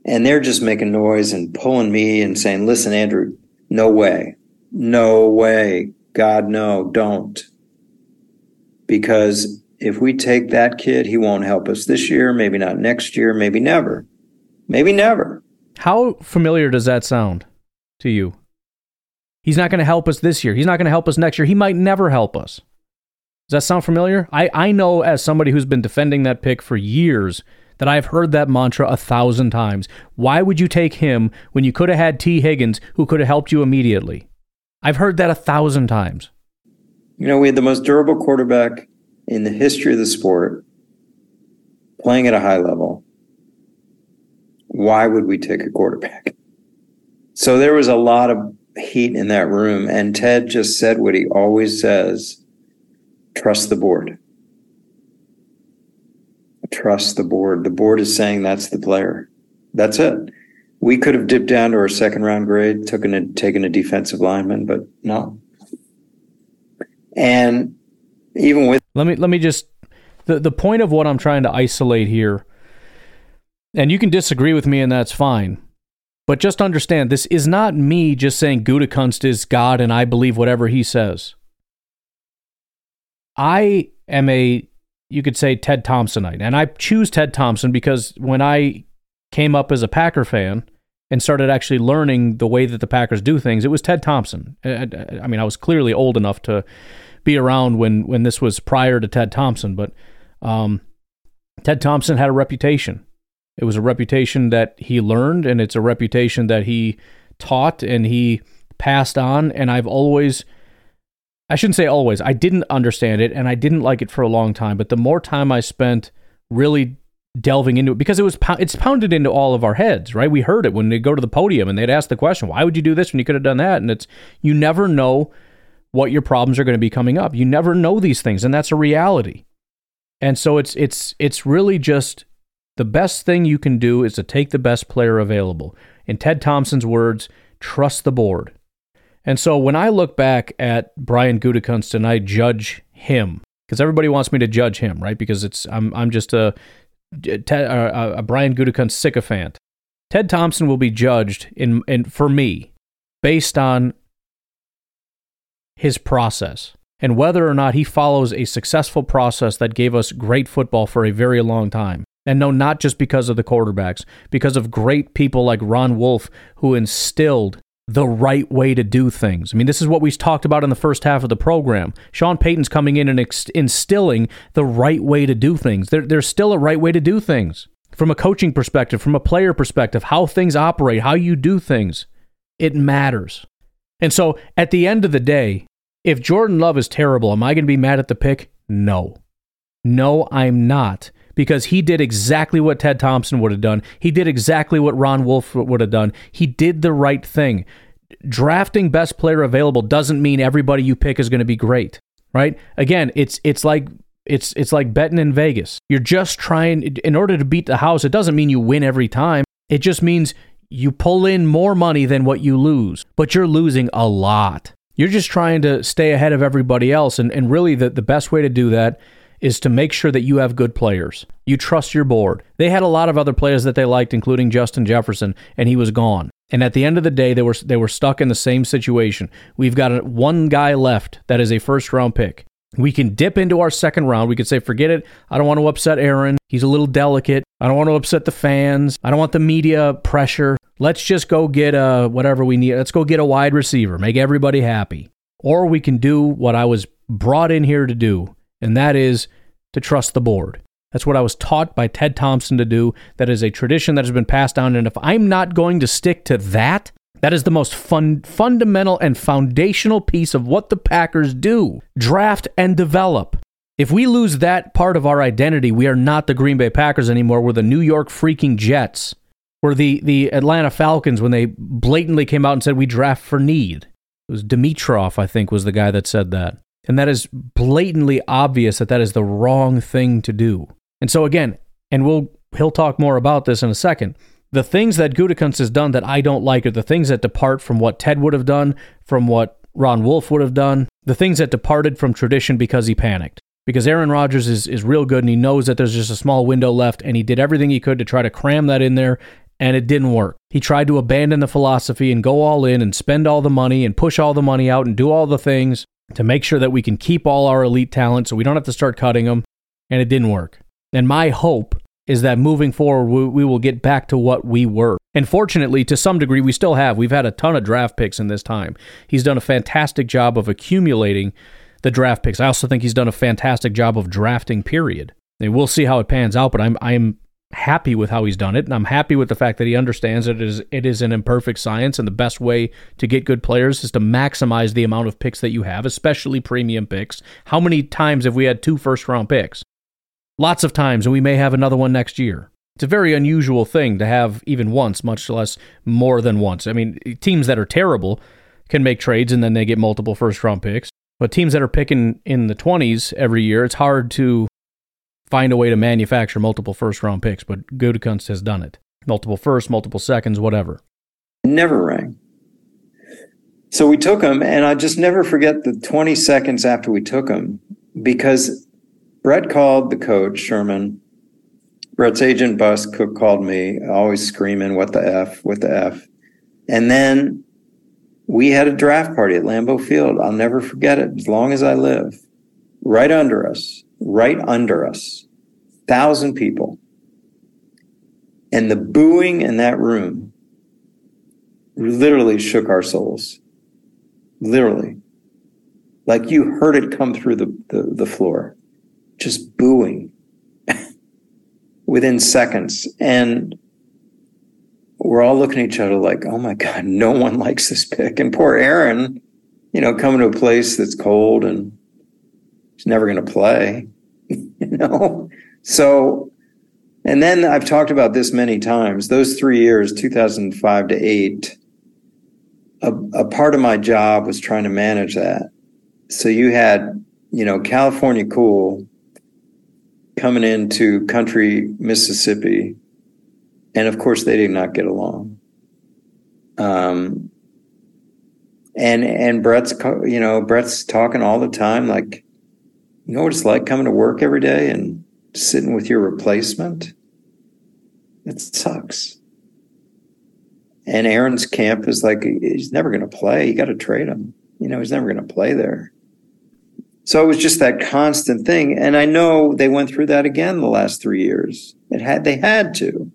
C: and they're just making noise and pulling me and saying, "Listen, Andrew, no way, no way, God, no, don't. Because if we take that kid, he won't help us this year, maybe not next year, maybe never. Maybe never.
B: How familiar does that sound to you? He's not going to help us this year. He's not going to help us next year. He might never help us. Does that sound familiar? I, I know as somebody who's been defending that pick for years that I've heard that mantra a thousand times. Why would you take him when you could have had Tee Higgins who could have helped you immediately? I've heard that a thousand times.
C: You know, we had the most durable quarterback in the history of the sport playing at a high level. Why would we take a quarterback? So there was a lot of heat in that room, and Ted just said what he always says trust the board. Trust the board. The board is saying that's the player. That's it we could have dipped down to our second round grade, taken a, taken a defensive lineman, but no. And even with
B: let me let me just the the point of what I'm trying to isolate here, and you can disagree with me, and that's fine. But just understand, this is not me just saying Gutekunst is God and I believe whatever he says. I am a, you could say, Ted Thompsonite. And I choose Ted Thompson because when I came up as a Packer fan and started actually learning the way that the Packers do things, it was Ted Thompson. I, I mean, I was clearly old enough to be around when when this was prior to Ted Thompson, but um, Ted Thompson had a reputation. It was a reputation that he learned, and it's a reputation that he taught and he passed on. And I've always, I shouldn't say always, I didn't understand it and I didn't like it for a long time. But the more time I spent really delving into it because it was it's pounded into all of our heads, right? We heard it when they go to the podium and they'd ask the question, "Why would you do this when you could have done that?" And it's you never know what your problems are going to be coming up. You never know these things, and that's a reality. And so it's it's it's really just the best thing you can do is to take the best player available. In Ted Thompson's words, trust the board. And so when I look back at Brian Gutekunst and I judge him, because everybody wants me to judge him, right? Because it's I'm I'm just a uh, uh, Brian Gutekunst sycophant. Ted Thompson will be judged in, in for me based on his process and whether or not he follows a successful process that gave us great football for a very long time. And no, not just because of the quarterbacks, because of great people like Ron Wolf who instilled the right way to do things. I mean, this is what we talked about in the first half of the program. Sean Payton's coming in and instilling the right way to do things. There, there's still a right way to do things from a coaching perspective, from a player perspective, how things operate, how you do things. It matters. And so at the end of the day, if Jordan Love is terrible, am I going to be mad at the pick? No. No, I'm not because he did exactly what Ted Thompson would have done. He did exactly what Ron Wolf would have done. He did the right thing. Drafting best player available doesn't mean everybody you pick is going to be great, right? Again, it's it's like it's it's like betting in Vegas. You're just trying in order to beat the house. It doesn't mean you win every time. It just means you pull in more money than what you lose, but you're losing a lot. You're just trying to stay ahead of everybody else. And, and really, the, the best way to do that is to make sure that you have good players. You trust your board. They had a lot of other players that they liked, including Justin Jefferson, and he was gone. And at the end of the day, they were they were stuck in the same situation. We've got a, one guy left that is a first round pick. We can dip into our second round. We could say, forget it. I don't want to upset Aaron. He's a little delicate. I don't want to upset the fans. I don't want the media pressure. Let's just go get a whatever we need. Let's go get a wide receiver. Make everybody happy. Or we can do what I was brought in here to do and that is to trust the board. That's what I was taught by Ted Thompson to do. That is a tradition that has been passed down. And if I'm not going to stick to that, that is the most fun, fundamental and foundational piece of what the Packers do draft and develop. If we lose that part of our identity, we are not the Green Bay Packers anymore. We're the New York freaking Jets. We're the, the Atlanta Falcons when they blatantly came out and said we draft for need. It was Dimitroff, I think, was the guy that said that. And that is blatantly obvious that that is the wrong thing to do. And so again, and we'll he'll talk more about this in a second. The things that Gutekunst has done that I don't like are the things that depart from what Ted would have done, from what Ron Wolf would have done, the things that departed from tradition because he panicked. Because Aaron Rodgers is, is real good and he knows that there's just a small window left and he did everything he could to try to cram that in there and it didn't work. He tried to abandon the philosophy and go all in and spend all the money and push all the money out and do all the things to make sure that we can keep all our elite talent so we don't have to start cutting them and it didn't work. And my hope is that moving forward, we, will get back to what we were. And fortunately, to some degree, we still have. We've had a ton of draft picks in this time. He's done a fantastic job of accumulating the draft picks. I also think he's done a fantastic job of drafting, period. And we'll see how it pans out, but I'm, I'm happy with how he's done it. And I'm happy with the fact that he understands that it is, it is an imperfect science. And the best way to get good players is to maximize the amount of picks that you have, especially premium picks. How many times have we had two first round picks? lots of times, and we may have another one next year. It's a very unusual thing to have even once, much less more than once. I mean, teams that are terrible can make trades and then they get multiple first round picks. But teams that are picking in the 20s every year, it's hard to find a way to manufacture multiple first round picks. But Gutekunst has done it. Multiple first, multiple seconds, whatever.
C: Never rang. So we took him, and I just never forget the 20 seconds after we took him because Brett called the coach, Sherman. Brett's agent, Bus Cook, called me, always screaming, What the F? What the F? And then we had a draft party at Lambeau Field. I'll never forget it as long as I live. Right under us, right under us, thousand people. And the booing in that room literally shook our souls. Literally. Like you heard it come through the, the, the floor just booing within seconds. And we're all looking at each other like, oh my God, no one likes this pick. And poor Aaron, you know, coming to a place that's cold and he's never going to play, you know? So, and then I've talked about this many times. Those three years, 2005 to eight, a, a part of my job was trying to manage that. So you had, you know, California Cool coming into country Mississippi, and of course they did not get along. Um, and and Brett's you know Brett's talking all the time like, you know what it's like coming to work every day and sitting with your replacement. It sucks. And Aaron's camp is like he's never going to play. You got to trade him. You know he's never going to play there. So it was just that constant thing. And I know they went through that again the last three years. It had, they had to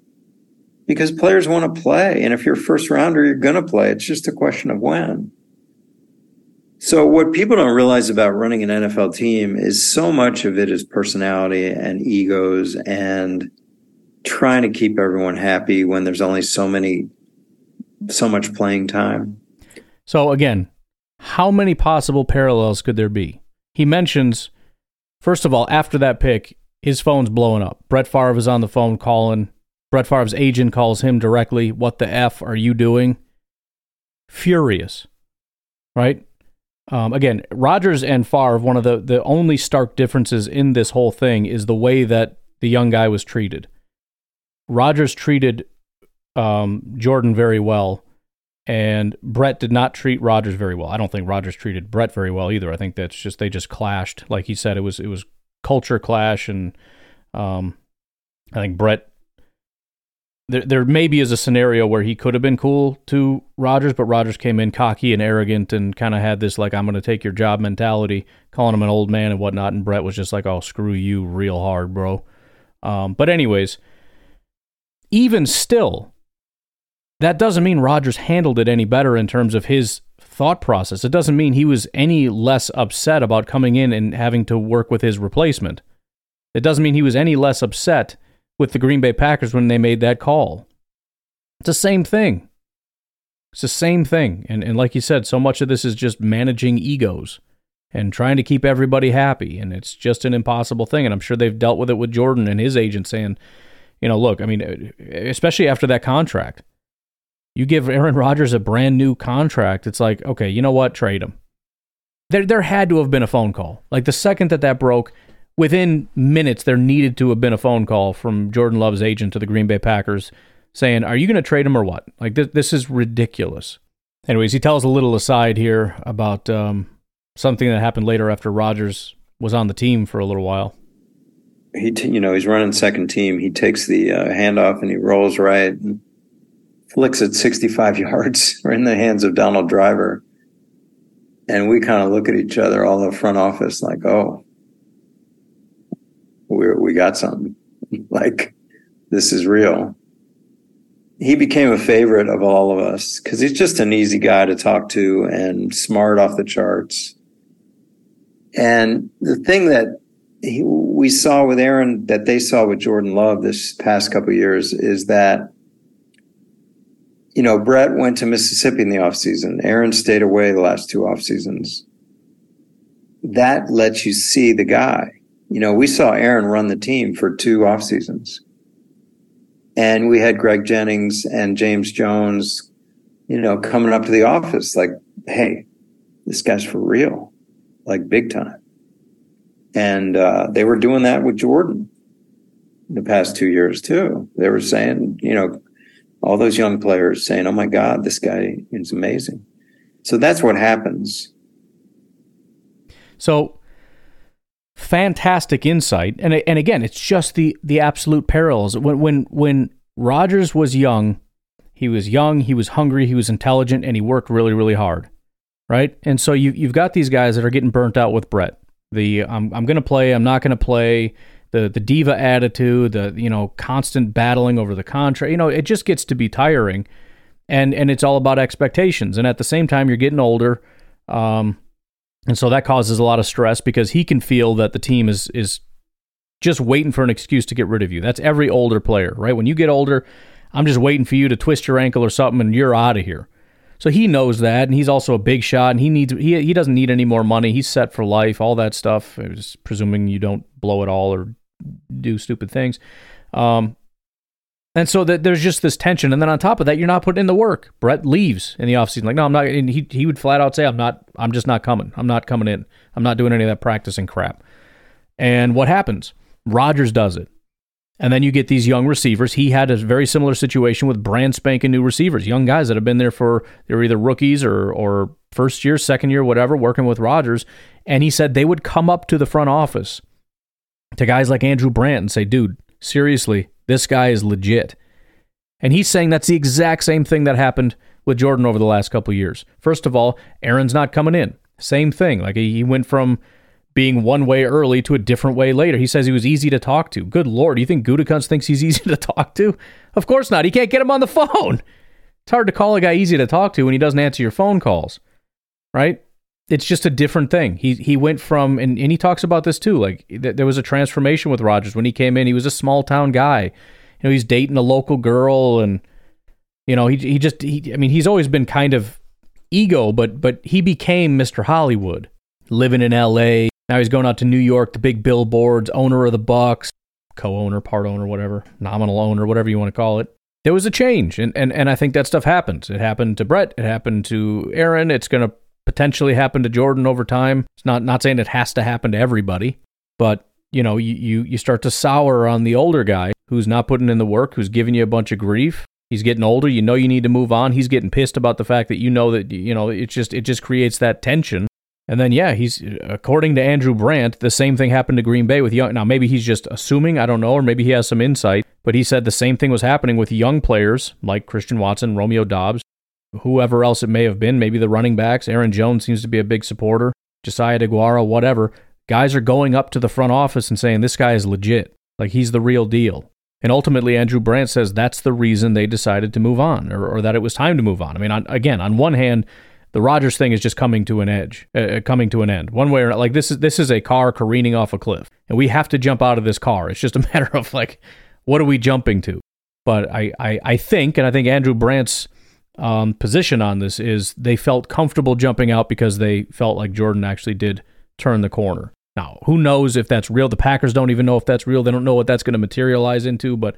C: because players want to play. And if you're a first rounder, you're going to play. It's just a question of when. So what people don't realize about running an NFL team is so much of it is personality and egos and trying to keep everyone happy when there's only so many, so much playing time.
B: So again, how many possible parallels could there be? he mentions, first of all, after that pick, his phone's blowing up. Brett Favre is on the phone calling. Brett Favre's agent calls him directly. What the F are you doing? Furious, right? Um, again, Rodgers and Favre, one of the, the only stark differences in this whole thing is the way that the young guy was treated. Rodgers treated um, Jordan very well and Brett did not treat Rodgers very well. I don't think Rodgers treated Brett very well either. I think that's just they just clashed. Like he said, it was it was culture clash, and um, I think Brett. There, there maybe is a scenario where he could have been cool to Rodgers, but Rodgers came in cocky and arrogant and kind of had this like I'm going to take your job mentality, calling him an old man and whatnot. And Brett was just like, "Oh, screw you, real hard, bro." Um, but anyways, even still, that doesn't mean Rodgers handled it any better in terms of his thought process. It doesn't mean he was any less upset about coming in and having to work with his replacement. It doesn't mean he was any less upset with the Green Bay Packers when they made that call. It's the same thing. It's the same thing. And, and like you said, so much of this is just managing egos and trying to keep everybody happy. And it's just an impossible thing. And I'm sure they've dealt with it with Jordan and his agent saying, you know, look, I mean, especially after that contract you give Aaron Rodgers a brand new contract. It's like, okay, you know what? Trade him. there there had to have been a phone call. Like the second that that broke, within minutes there needed to have been a phone call from Jordan Love's agent to the Green Bay Packers saying, "Are you going to trade him or what?" Like this, this is ridiculous. Anyways, he tells a little aside here about um, something that happened later after Rodgers was on the team for a little while.
C: He, t- you know, he's running second team. He takes the uh, handoff and he rolls right, and flicks it 65 yards. In the hands of Donald Driver, and we kind of look at each other, all the front office, like, "Oh, we we got something. like this is real." he became a favorite of all of us because he's just an easy guy to talk to and smart off the charts. And the thing that he, we saw with Aaron that they saw with Jordan Love this past couple years is that, you know, Brett went to Mississippi in the offseason. Aaron stayed away the last two off seasons. That lets you see the guy. You know, we saw Aaron run the team for two off seasons and we had Greg Jennings and James Jones, you know, coming up to the office like, hey, this guy's for real, like big time. And uh, they were doing that with Jordan the past two years too. They were saying, you know, all those young players saying, oh my God, this guy is amazing. So that's what happens.
B: So fantastic insight. And and again, it's just the the absolute parallels. When when when Rodgers was young, he was young, he was hungry, he was intelligent, and he worked really really hard, right? And so you you've got these guys that are getting burnt out with Brett. The I'm I'm to play, I'm not to play. The the diva attitude, the you know constant battling over the contract. You know, it just gets to be tiring, and and it's all about expectations. And at the same time, you're getting older. Um, and so that causes a lot of stress because he can feel that the team is is just waiting for an excuse to get rid of you. That's every older player, right? When you get older, I'm just waiting for you to twist your ankle or something and you're out of here. So he knows that, and he's also a big shot, and he needs he he doesn't need any more money. He's set for life, all that stuff. Just presuming you don't blow it all or do stupid things. Um, and so that there's just this tension. And then on top of that, you're not putting in the work. Brett leaves in the offseason. Like, no, I'm not. And he, he would flat out say, I'm not, I'm just not coming. I'm not coming in. I'm not doing any of that practicing crap. And what happens? Rodgers does it. And then you get these young receivers. He had a very similar situation with brand spanking new receivers, young guys that have been there for, they're either rookies or, or first year, second year, whatever, working with Rodgers. And he said they would come up to the front office to guys like Andrew Brandt and say, dude, seriously, this guy is legit. And he's saying that's the exact same thing that happened with Jordan over the last couple years. First of all, Aaron's not coming in. Same thing. Like he went from being one way early to a different way later. He says he was easy to talk to. Good lord, you think Gutekunst thinks he's easy to talk to? Of course not. He can't get him on the phone. It's hard to call a guy easy to talk to when he doesn't answer your phone calls, right? It's just a different thing. He he went from and, and he talks about this too. Like th- there was a transformation with Rodgers when he came in. He was a small town guy. You know, he's dating a local girl, and you know he he just he, I mean he's always been kind of ego, but but he became Mr. Hollywood, living in L.A. Now he's going out to New York, the big billboards, owner of the Bucs, co-owner, part owner, whatever, nominal owner, whatever you want to call it. There was a change, and and and I think that stuff happens. It happened to Brett. It happened to Aaron. It's to potentially happen to Jordan over time. It's not not saying it has to happen to everybody, but you know, you, you start to sour on the older guy who's not putting in the work, who's giving you a bunch of grief. He's getting older. You know you need to move on. He's getting pissed about the fact that you know that you know it just it just creates that tension. And then yeah, he's according to Andrew Brandt, the same thing happened to Green Bay with young. Now maybe he's just assuming, I don't know, or maybe he has some insight. But he said the same thing was happening with young players like Christian Watson, Romeo Doubs, whoever else it may have been, maybe the running backs. Aaron Jones seems to be a big supporter. Josiah Deguara, whatever. Guys are going up to the front office and saying, this guy is legit. Like he's the real deal. And ultimately, Andrew Brandt says that's the reason they decided to move on or, or that it was time to move on. I mean, on, again, on one hand, the Rodgers thing is just coming to an edge, uh, uh coming to an end. One way or like this is this is a car careening off a cliff, and we have to jump out of this car. It's just a matter of like, what are we jumping to? But I, I, I think, and I think Andrew Brandt's um, position on this is they felt comfortable jumping out because they felt like Jordan actually did turn the corner. Now, who knows if that's real? The Packers don't even know if that's real. They don't know what that's going to materialize into, but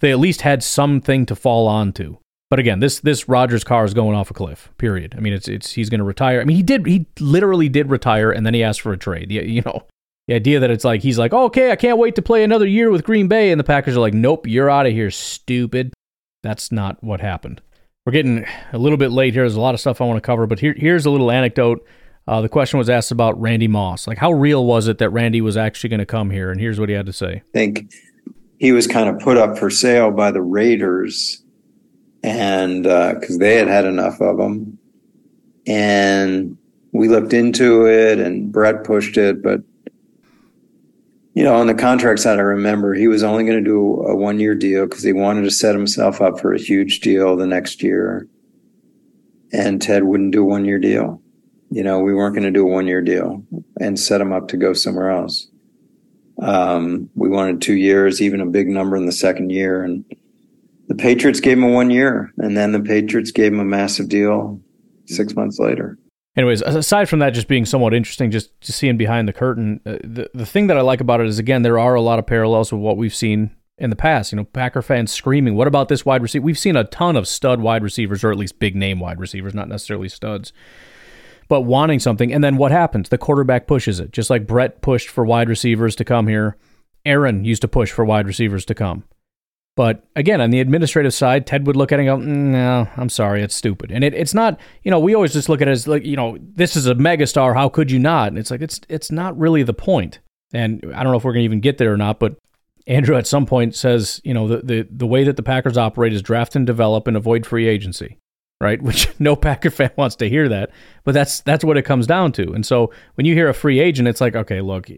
B: they at least had something to fall onto. But again, this this Rodgers car is going off a cliff. Period. I mean, it's it's he's going to retire. I mean, he did he literally did retire, and then he asked for a trade. You, you know, the idea that it's like he's like, oh, okay, I can't wait to play another year with Green Bay, and the Packers are like, nope, you're out of here, stupid. That's not what happened. We're getting a little bit late here. There's a lot of stuff I want to cover, but here, here's a little anecdote. Uh, the question was asked about Randy Moss. Like, how real was it that Randy was actually going to come here? And here's what he had to say.
C: I think he was kind of put up for sale by the Raiders and because uh, they had had enough of him. and we looked into it, and Brett pushed it, but you know, on the contract side, I remember he was only going to do a one year deal because he wanted to set himself up for a huge deal the next year. And Ted wouldn't do a one year deal. You know, we weren't going to do a one year deal and set him up to go somewhere else. Um, we wanted two years, even a big number in the second year. And the Patriots gave him a one year, and then the Patriots gave him a massive deal six months later.
B: Anyways, aside from that just being somewhat interesting, just to seeing behind the curtain, uh, the the thing that I like about it is again there are a lot of parallels with what we've seen in the past. You know, Packer fans screaming, "What about this wide receiver?" We've seen a ton of stud wide receivers, or at least big name wide receivers, not necessarily studs, but wanting something. And then what happens? The quarterback pushes it, just like Brett pushed for wide receivers to come here. Aaron used to push for wide receivers to come. But again, on the administrative side, Ted would look at it and go, mm, "No, I'm sorry, it's stupid." And it, it's not, you know, we always just look at it as like, you know, this is a megastar. How could you not? And it's like it's it's not really the point. And I don't know if we're going to even get there or not, but Andrew at some point says, you know, the, the the way that the Packers operate is draft and develop and avoid free agency, right? Which no Packer fan wants to hear that, but that's that's what it comes down to. And so when you hear a free agent, it's like, okay, look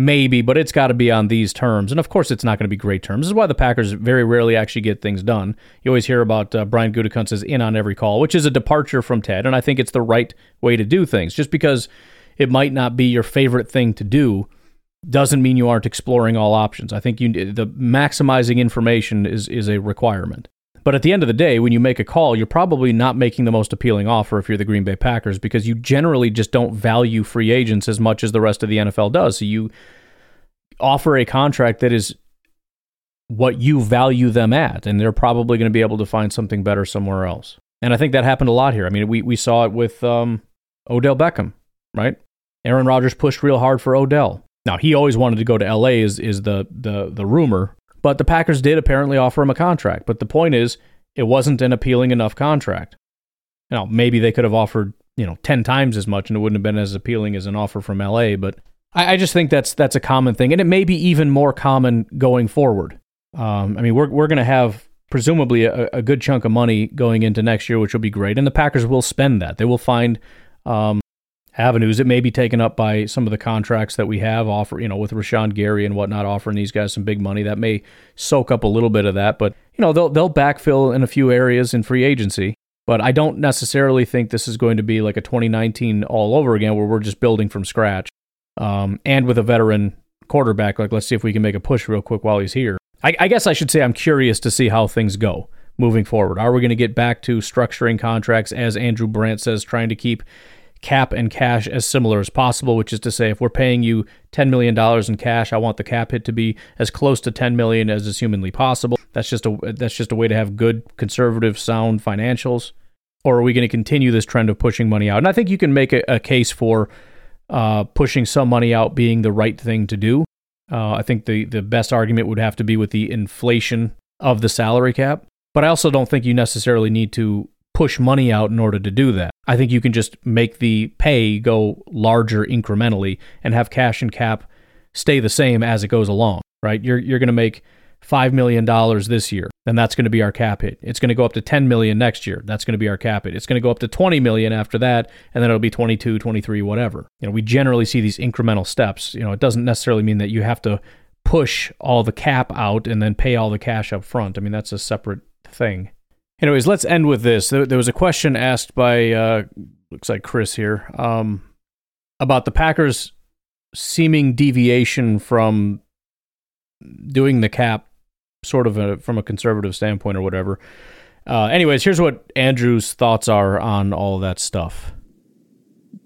B: Maybe, but it's got to be on these terms. And of course, it's not going to be great terms. This is why the Packers very rarely actually get things done. You always hear about uh, Brian Gutekunst's in on every call, which is a departure from Ted. And I think it's the right way to do things. Just because it might not be your favorite thing to do doesn't mean you aren't exploring all options. I think you the maximizing information is is a requirement. But at the end of the day, when you make a call, you're probably not making the most appealing offer if you're the Green Bay Packers because you generally just don't value free agents as much as the rest of the NFL does. So you offer a contract that is what you value them at, and they're probably going to be able to find something better somewhere else. And I think that happened a lot here. I mean, we, we saw it with um, Odell Beckham, right? Aaron Rodgers pushed real hard for Odell. Now he always wanted to go to LA is is the the the rumor, but the Packers did apparently offer him a contract. But the point is, it wasn't an appealing enough contract. Now, maybe they could have offered, you know, 10 times as much and it wouldn't have been as appealing as an offer from LA. But I, I just think that's that's a common thing. And it may be even more common going forward. Um, I mean, we're, we're going to have presumably a, a, good chunk of money going into next year, which will be great. And the Packers will spend that. They will find um, avenues. It may be taken up by some of the contracts that we have offer, you know, with Rashan Gary and whatnot, offering these guys some big money. That may soak up a little bit of that, but you know, they'll they'll backfill in a few areas in free agency. But I don't necessarily think this is going to be like a 2019 all over again, where we're just building from scratch. Um, and with a veteran quarterback, like let's see if we can make a push real quick while he's here. I, I guess I should say I'm curious to see how things go moving forward. Are we going to get back to structuring contracts as Andrew Brandt says, trying to keep cap and cash as similar as possible, which is to say, if we're paying you $10 million in cash, I want the cap hit to be as close to 10 million as is humanly possible. That's just a, that's just a way to have good, conservative, sound financials. Or are we going to continue this trend of pushing money out? And I think you can make a, a case for uh, pushing some money out being the right thing to do. Uh, I think the, the best argument would have to be with the inflation of the salary cap. But I also don't think you necessarily need to push money out in order to do that. I think you can just make the pay go larger incrementally and have cash and cap stay the same as it goes along, right? You're you're going to make 5 million dollars this year, then that's going to be our cap hit. It's going to go up to 10 million next year. That's going to be our cap hit. It's going to go up to 20 million after that, and then it'll be 22, 23, whatever. You know, we generally see these incremental steps. You know, it doesn't necessarily mean that you have to push all the cap out and then pay all the cash up front. I mean, that's a separate thing. Anyways, let's end with this. There, was a question asked by uh, looks like Chris here um, about the Packers' seeming deviation from doing the cap, sort of a, from a conservative standpoint or whatever. Uh, anyways, here's what Andrew's thoughts are on all that stuff.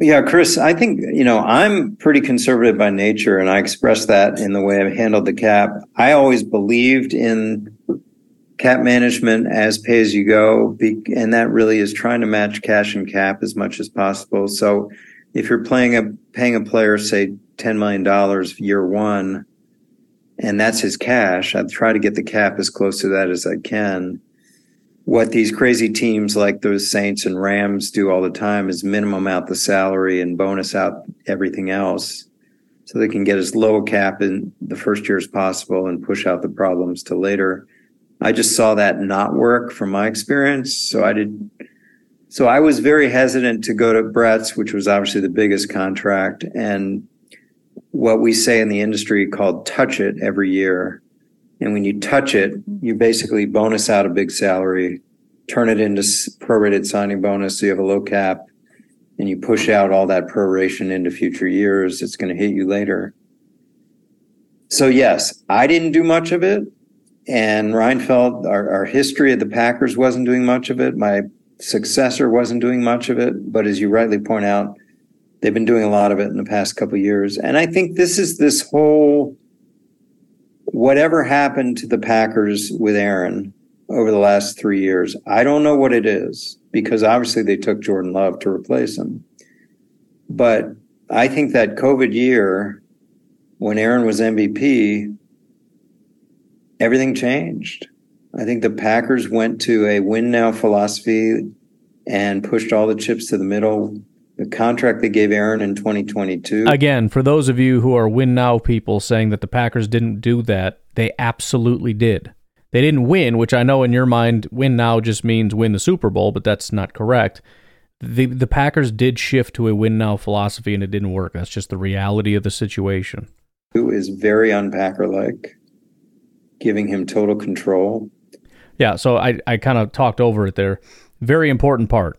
C: Yeah, Chris, I think, you know, I'm pretty conservative by nature, and I express that in the way I've handled the cap. I always believed in cap management as pay as you go, and that really is trying to match cash and cap as much as possible. So if you're playing a paying a player say ten million dollars year one, and that's his cash, I'd try to get the cap as close to that as I can. What these crazy teams like those Saints and Rams do all the time is minimum out the salary and bonus out everything else so they can get as low a cap in the first year as possible and push out the problems to later. I just saw that not work from my experience. So I did. So I was very hesitant to go to Brett's, which was obviously the biggest contract and what we say in the industry called touch it every year. And when you touch it, you basically bonus out a big salary, turn it into prorated signing bonus. So you have a low cap and you push out all that proration into future years. It's going to hit you later. So yes, I didn't do much of it. And Reinfeld, our, our history of the Packers wasn't doing much of it. My successor wasn't doing much of it. But as you rightly point out, they've been doing a lot of it in the past couple years. And I think this is this whole whatever happened to the Packers with Aaron over the last three years. I don't know what it is because obviously they took Jordan Love to replace him. But I think that COVID year, when Aaron was MVP, everything changed. I think the Packers went to a win now philosophy and pushed all the chips to the middle. The contract they gave Aaron in 2022.
B: Again, for those of you who are win now people saying that the Packers didn't do that, they absolutely did. They didn't win, which I know in your mind, win now just means win the Super Bowl, but that's not correct. The the Packers did shift to a win now philosophy and it didn't work. That's just the reality of the situation.
C: Who is very unpacker like, giving him total control.
B: Yeah, so I, I kind of talked over it there. Very important part.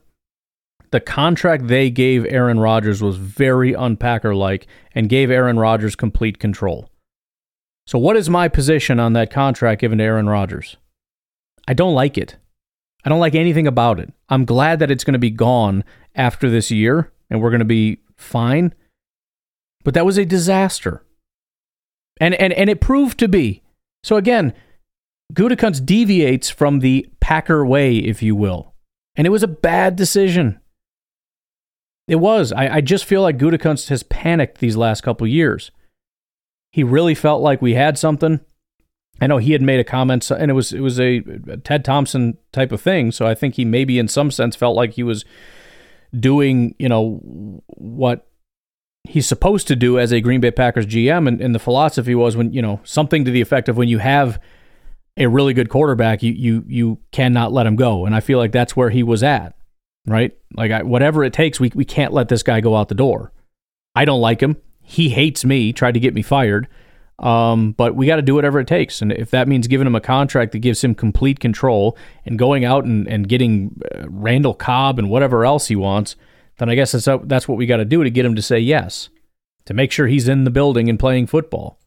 B: The contract they gave Aaron Rodgers was very unpacker like and gave Aaron Rodgers complete control. So, what is my position on that contract given to Aaron Rodgers? I don't like it. I don't like anything about it. I'm glad that it's going to be gone after this year and we're going to be fine. But that was a disaster. And, and, and it proved to be. So, again, Gutekunst deviates from the Packer way, if you will. And it was a bad decision. It was. I, I just feel like Gutekunst has panicked these last couple years he really felt like we had something. I know he had made a comment, and it was it was a, a Ted Thompson type of thing. So I think he maybe, in some sense, felt like he was doing, you know, what he's supposed to do as a Green Bay Packers GM. And, and the philosophy was when you know something to the effect of when you have a really good quarterback, you you you cannot let him go. And I feel like that's where he was at, right? Like I, whatever it takes, we we can't let this guy go out the door. I don't like him he hates me, tried to get me fired. Um, but we got to do whatever it takes. And if that means giving him a contract that gives him complete control and going out and, and getting uh, Randall Cobb and whatever else he wants, then I guess that's, that's what we got to do to get him to say yes, to make sure he's in the building and playing football.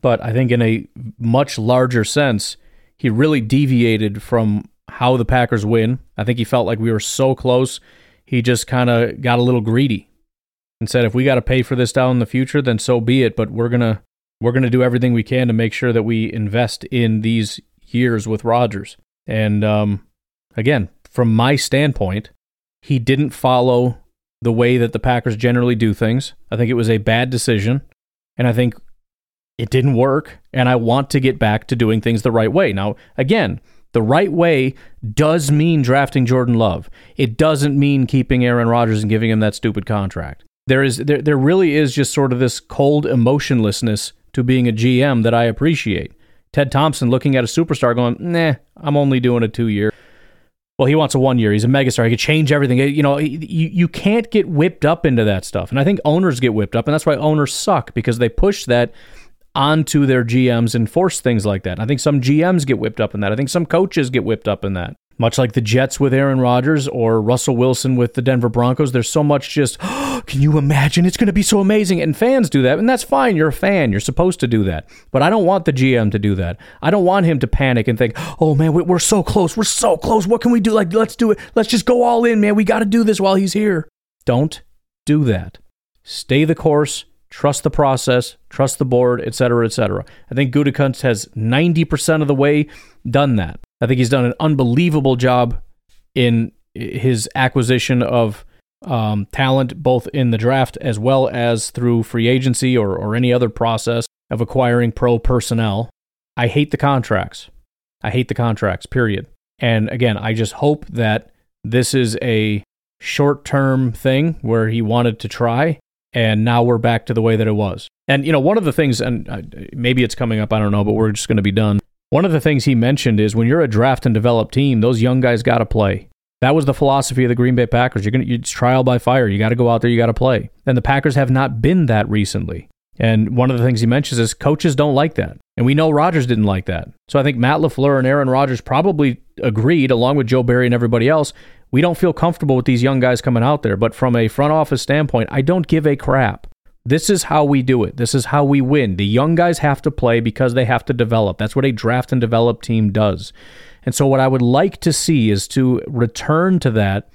B: But I think in a much larger sense, he really deviated from how the Packers win. I think he felt like we were so close, he just kind of got a little greedy and said if we got to pay for this down in the future then so be it but we're going to we're going to do everything we can to make sure that we invest in these years with Rodgers and um, again from my standpoint he didn't follow the way that the Packers generally do things i think it was a bad decision and i think it didn't work and i want to get back to doing things the right way now again the right way does mean drafting Jordan Love. It doesn't mean keeping Aaron Rodgers and giving him that stupid contract there is there, there really is just sort of this cold emotionlessness to being a GM that I appreciate. Ted Thompson looking at a superstar going, nah, I'm only doing a two year. Well, he wants a one year. He's a megastar. He could change everything. You know, you, you can't get whipped up into that stuff. And I think owners get whipped up. And that's why owners suck because they push that onto their GMs and force things like that. I think some GMs get whipped up in that. I think some coaches get whipped up in that much like the Jets with Aaron Rodgers or Russell Wilson with the Denver Broncos. There's so much just, oh, can you imagine? It's going to be so amazing. And fans do that, and that's fine. You're a fan. You're supposed to do that. But I don't want the GM to do that. I don't want him to panic and think, oh man, we're so close. We're so close. What can we do? Like, let's do it. Let's just go all in, man. We got to do this while he's here. Don't do that. Stay the course. Trust the process, trust the board, etc., etc. I think Gutekunst has 90% of the way done that. I think he's done an unbelievable job in his acquisition of um, talent, both in the draft as well as through free agency or, or any other process of acquiring pro personnel. I hate the contracts. I hate the contracts, period. And again, I just hope that this is a short term thing where he wanted to try, and now we're back to the way that it was. And, you know, one of the things, and uh, maybe it's coming up, I don't know, but we're just going to be done. One of the things he mentioned is when you're a draft and develop team, those young guys got to play. That was the philosophy of the Green Bay Packers. You're going to it's trial by fire. You got to go out there, you got to play. And the Packers have not been that recently. And one of the things he mentions is coaches don't like that. And we know Rodgers didn't like that. So I think Matt LaFleur and Aaron Rodgers probably agreed, along with Joe Barry and everybody else, we don't feel comfortable with these young guys coming out there. But from a front office standpoint, I don't give a crap. This is how we do it. This is how we win. The young guys have to play because they have to develop. That's what a draft and develop team does. And so, what I would like to see is to return to that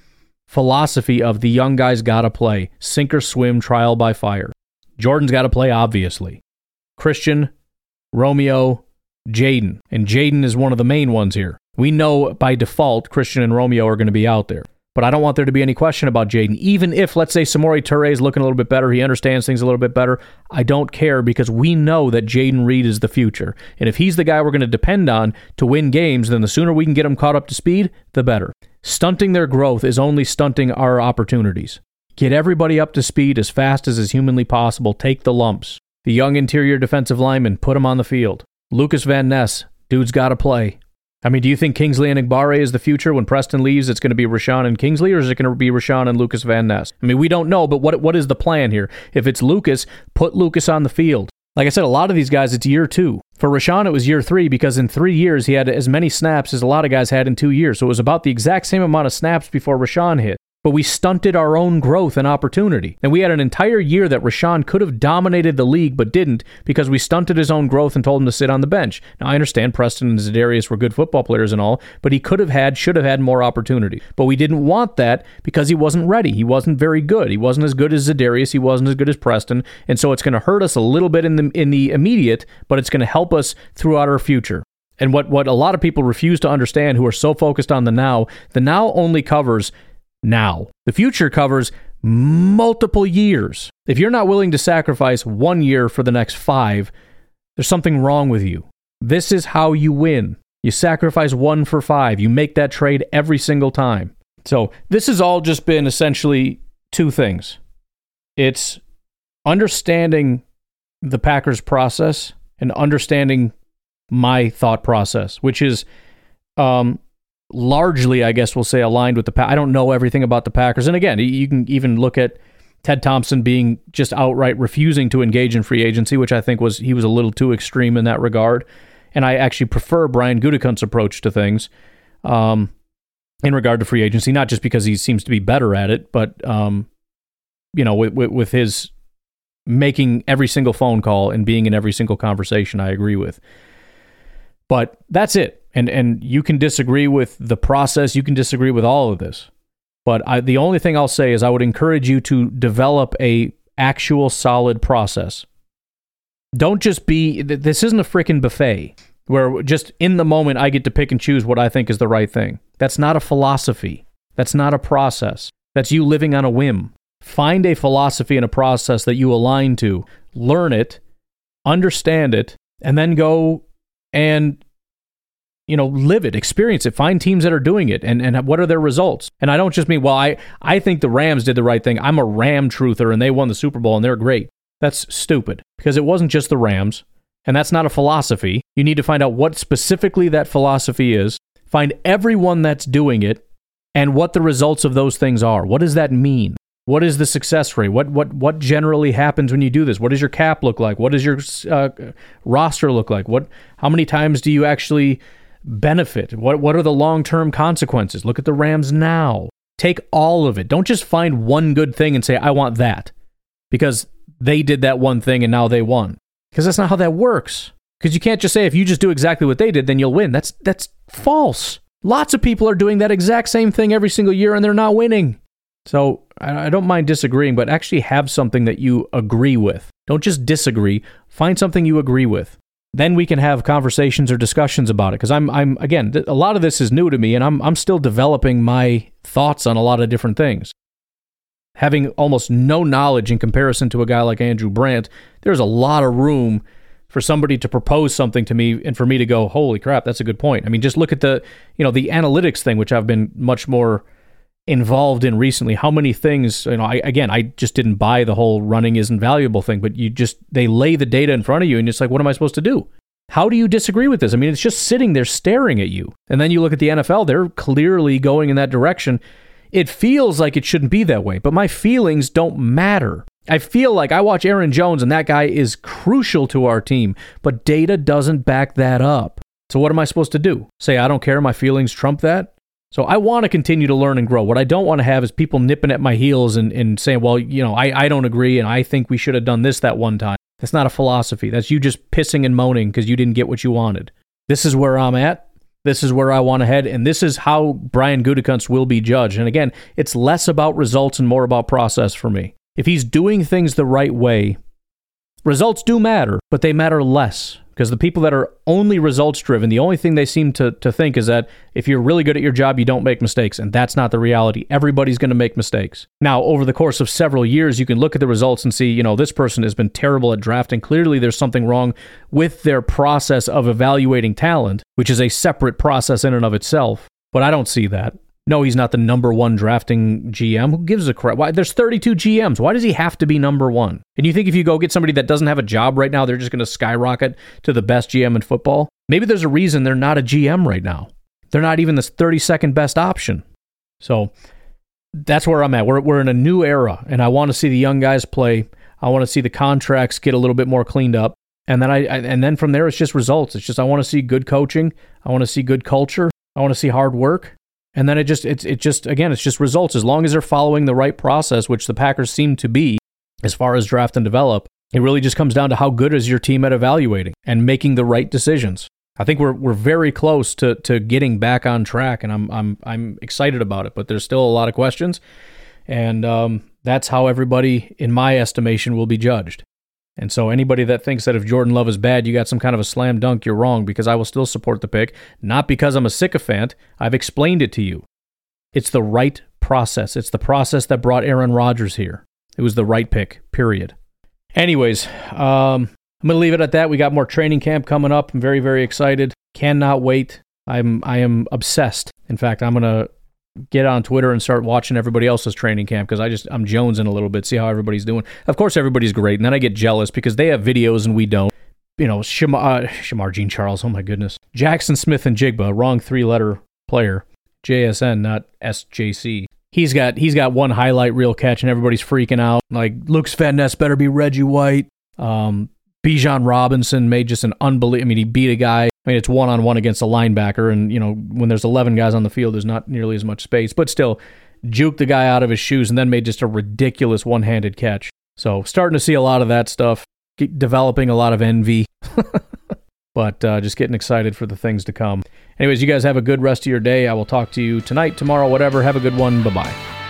B: philosophy of the young guys got to play, sink or swim, trial by fire. Jordan's got to play, obviously. Christian, Romeo, Jayden. And Jayden is one of the main ones here. We know by default Christian and Romeo are going to be out there. But I don't want there to be any question about Jayden. Even if, let's say, Samori Toure is looking a little bit better, he understands things a little bit better, I don't care because we know that Jayden Reed is the future. And if he's the guy we're going to depend on to win games, then the sooner we can get him caught up to speed, the better. Stunting their growth is only stunting our opportunities. Get everybody up to speed as fast as is humanly possible. Take the lumps. The young interior defensive lineman, put him on the field. Lukas Van Ness, dude's got to play. I mean, do you think Kingsley Enagbare is the future? When Preston leaves, it's going to be Rashan and Kingsley, or is it going to be Rashan and Lukas Van Ness? I mean, we don't know, but what what is the plan here? If it's Lukas, put Lukas on the field. Like I said, a lot of these guys, it's year two. For Rashan, it was year three because in three years, he had as many snaps as a lot of guys had in two years. So it was about the exact same amount of snaps before Rashan hit but we stunted our own growth and opportunity. And we had an entire year that Rashan could have dominated the league, but didn't because we stunted his own growth and told him to sit on the bench. Now, I understand Preston and Za'Darius were good football players and all, but he could have had, should have had more opportunity. But we didn't want that because he wasn't ready. He wasn't very good. He wasn't as good as Za'Darius. He wasn't as good as Preston. And so it's going to hurt us a little bit in the, in the immediate, but it's going to help us throughout our future. And what, what a lot of people refuse to understand who are so focused on the now, the now only covers now. The future covers multiple years. If you're not willing to sacrifice one year for the next five, there's something wrong with you. This is how you win. You sacrifice one for five. You make that trade every single time. So, this has all just been essentially two things it's understanding the Packers process and understanding my thought process, which is um, largely, I guess we'll say, aligned with the. Pa- I don't know everything about the Packers, and again, you can even look at Ted Thompson being just outright refusing to engage in free agency, which I think was he was a little too extreme in that regard. And I actually prefer Brian Gutekunst's approach to things um, in regard to free agency, not just because he seems to be better at it, but um, you know, with, with, with his making every single phone call and being in every single conversation, I agree with. But that's it and and you can disagree with the process. You can disagree with all of this. But I, the only thing i'll say is i would encourage you to develop a actual solid process. Don't just be this isn't a freaking buffet where just in the moment i get to pick and choose what i think is the right thing. That's not a philosophy. That's not a process. That's you living on a whim. Find a philosophy and a process that you align to learn it understand it and then go and you know, live it, experience it, find teams that are doing it and, and what are their results. And I don't just mean, well, I, I think the Rams did the right thing. I'm a Ram truther and they won the Super Bowl and they're great. That's stupid because it wasn't just the Rams. And that's not a philosophy. You need to find out what specifically that philosophy is, find everyone that's doing it, and what the results of those things are. What does that mean? What is the success rate? What what what generally happens when you do this? What does your cap look like? What does your uh, roster look like? What how many times do you actually benefit? What what are the long-term consequences? Look at the Rams now. Take all of it. Don't just find one good thing and say I want that. Because they did that one thing and now they won. Because that's not how that works. Because you can't just say if you just do exactly what they did, then you'll win. That's that's false. Lots of people are doing that exact same thing every single year and they're not winning. So I don't mind disagreeing, but actually have something that you agree with. Don't just disagree. Find something you agree with. Then we can have conversations or discussions about it. Because I'm, I'm again, th- a lot of this is new to me, and I'm, I'm still developing my thoughts on a lot of different things. Having almost no knowledge in comparison to a guy like Andrew Brandt, there's a lot of room for somebody to propose something to me and for me to go, holy crap, that's a good point. I mean, just look at the, you know, the analytics thing, which I've been much more involved in recently. How many things, you know, I, again, I just didn't buy the whole running isn't valuable thing, but you just, they lay the data in front of you and it's like, what am I supposed to do? How do you disagree with this? I mean, it's just sitting there staring at you. And then you look at the NFL, they're clearly going in that direction. It feels like it shouldn't be that way, but my feelings don't matter. I feel like I watch Aaron Jones and that guy is crucial to our team, but data doesn't back that up. So what am I supposed to do? Say I don't care, my feelings trump that? So I want to continue to learn and grow. What I don't want to have is people nipping at my heels and, and saying, well, you know, I, I don't agree and I think we should have done this that one time. That's not a philosophy. That's you just pissing and moaning because you didn't get what you wanted. This is where I'm at. This is where I want to head. And this is how Brian Gutekunst will be judged. And again, it's less about results and more about process for me. If he's doing things the right way, results do matter, but they matter less because the people that are only results driven, the only thing they seem to, to think is that if you're really good at your job, you don't make mistakes. And that's not the reality. Everybody's going to make mistakes. Now, over the course of several years, you can look at the results and see, you know, this person has been terrible at drafting. Clearly, there's something wrong with their process of evaluating talent, which is a separate process in and of itself. But I don't see that. No, he's not the number one drafting GM. Who gives a crap? Why? There's 32 GMs. Why does he have to be number one? And you think if you go get somebody that doesn't have a job right now, they're just going to skyrocket to the best GM in football? Maybe there's a reason they're not a GM right now. They're not even the 32nd best option. So that's where I'm at. We're, we're in a new era, and I want to see the young guys play. I want to see the contracts get a little bit more cleaned up. And then I, I and then from there it's just results. It's just I want to see good coaching. I want to see good culture. I want to see hard work. And then it just it's it just again it's just results as long as they're following the right process, which the Packers seem to be as far as draft and develop. It really just comes down to how good is your team at evaluating and making the right decisions. I think we're we're very close to to getting back on track, and I'm I'm I'm excited about it. But there's still a lot of questions, and um, that's how everybody, in my estimation, will be judged. And so anybody that thinks that if Jordan Love is bad, you got some kind of a slam dunk, you're wrong because I will still support the pick, not because I'm a sycophant. I've explained it to you. It's the right process. It's the process that brought Aaron Rodgers here. It was the right pick, period. Anyways, um, I'm going to leave it at that. We got more training camp coming up. I'm very, very excited. Cannot wait. I'm I am obsessed. In fact, I'm going to get on Twitter and start watching everybody else's training camp because I just I'm jonesing a little bit, see how everybody's doing. Of course, everybody's great, and then I get jealous because they have videos and we don't. You know, Shamar, uh, Shemar Jean Charles. Oh my goodness, Jaxon Smith-Njigba, wrong three-letter player. JSN, not SJC. He's got he's got one highlight reel catch, and everybody's freaking out. Like Lukas Van Ness better be Reggie White. Um, Bijan Robinson made just an unbelievable. I mean, he beat a guy I mean, it's one on one against a linebacker, and you know when there's 11 guys on the field, there's not nearly as much space. But still, juked the guy out of his shoes and then made just a ridiculous one-handed catch. So starting to see a lot of that stuff, developing a lot of envy, but uh, just getting excited for the things to come. Anyways, you guys have a good rest of your day. I will talk to you tonight, tomorrow, whatever. Have a good one. Bye bye.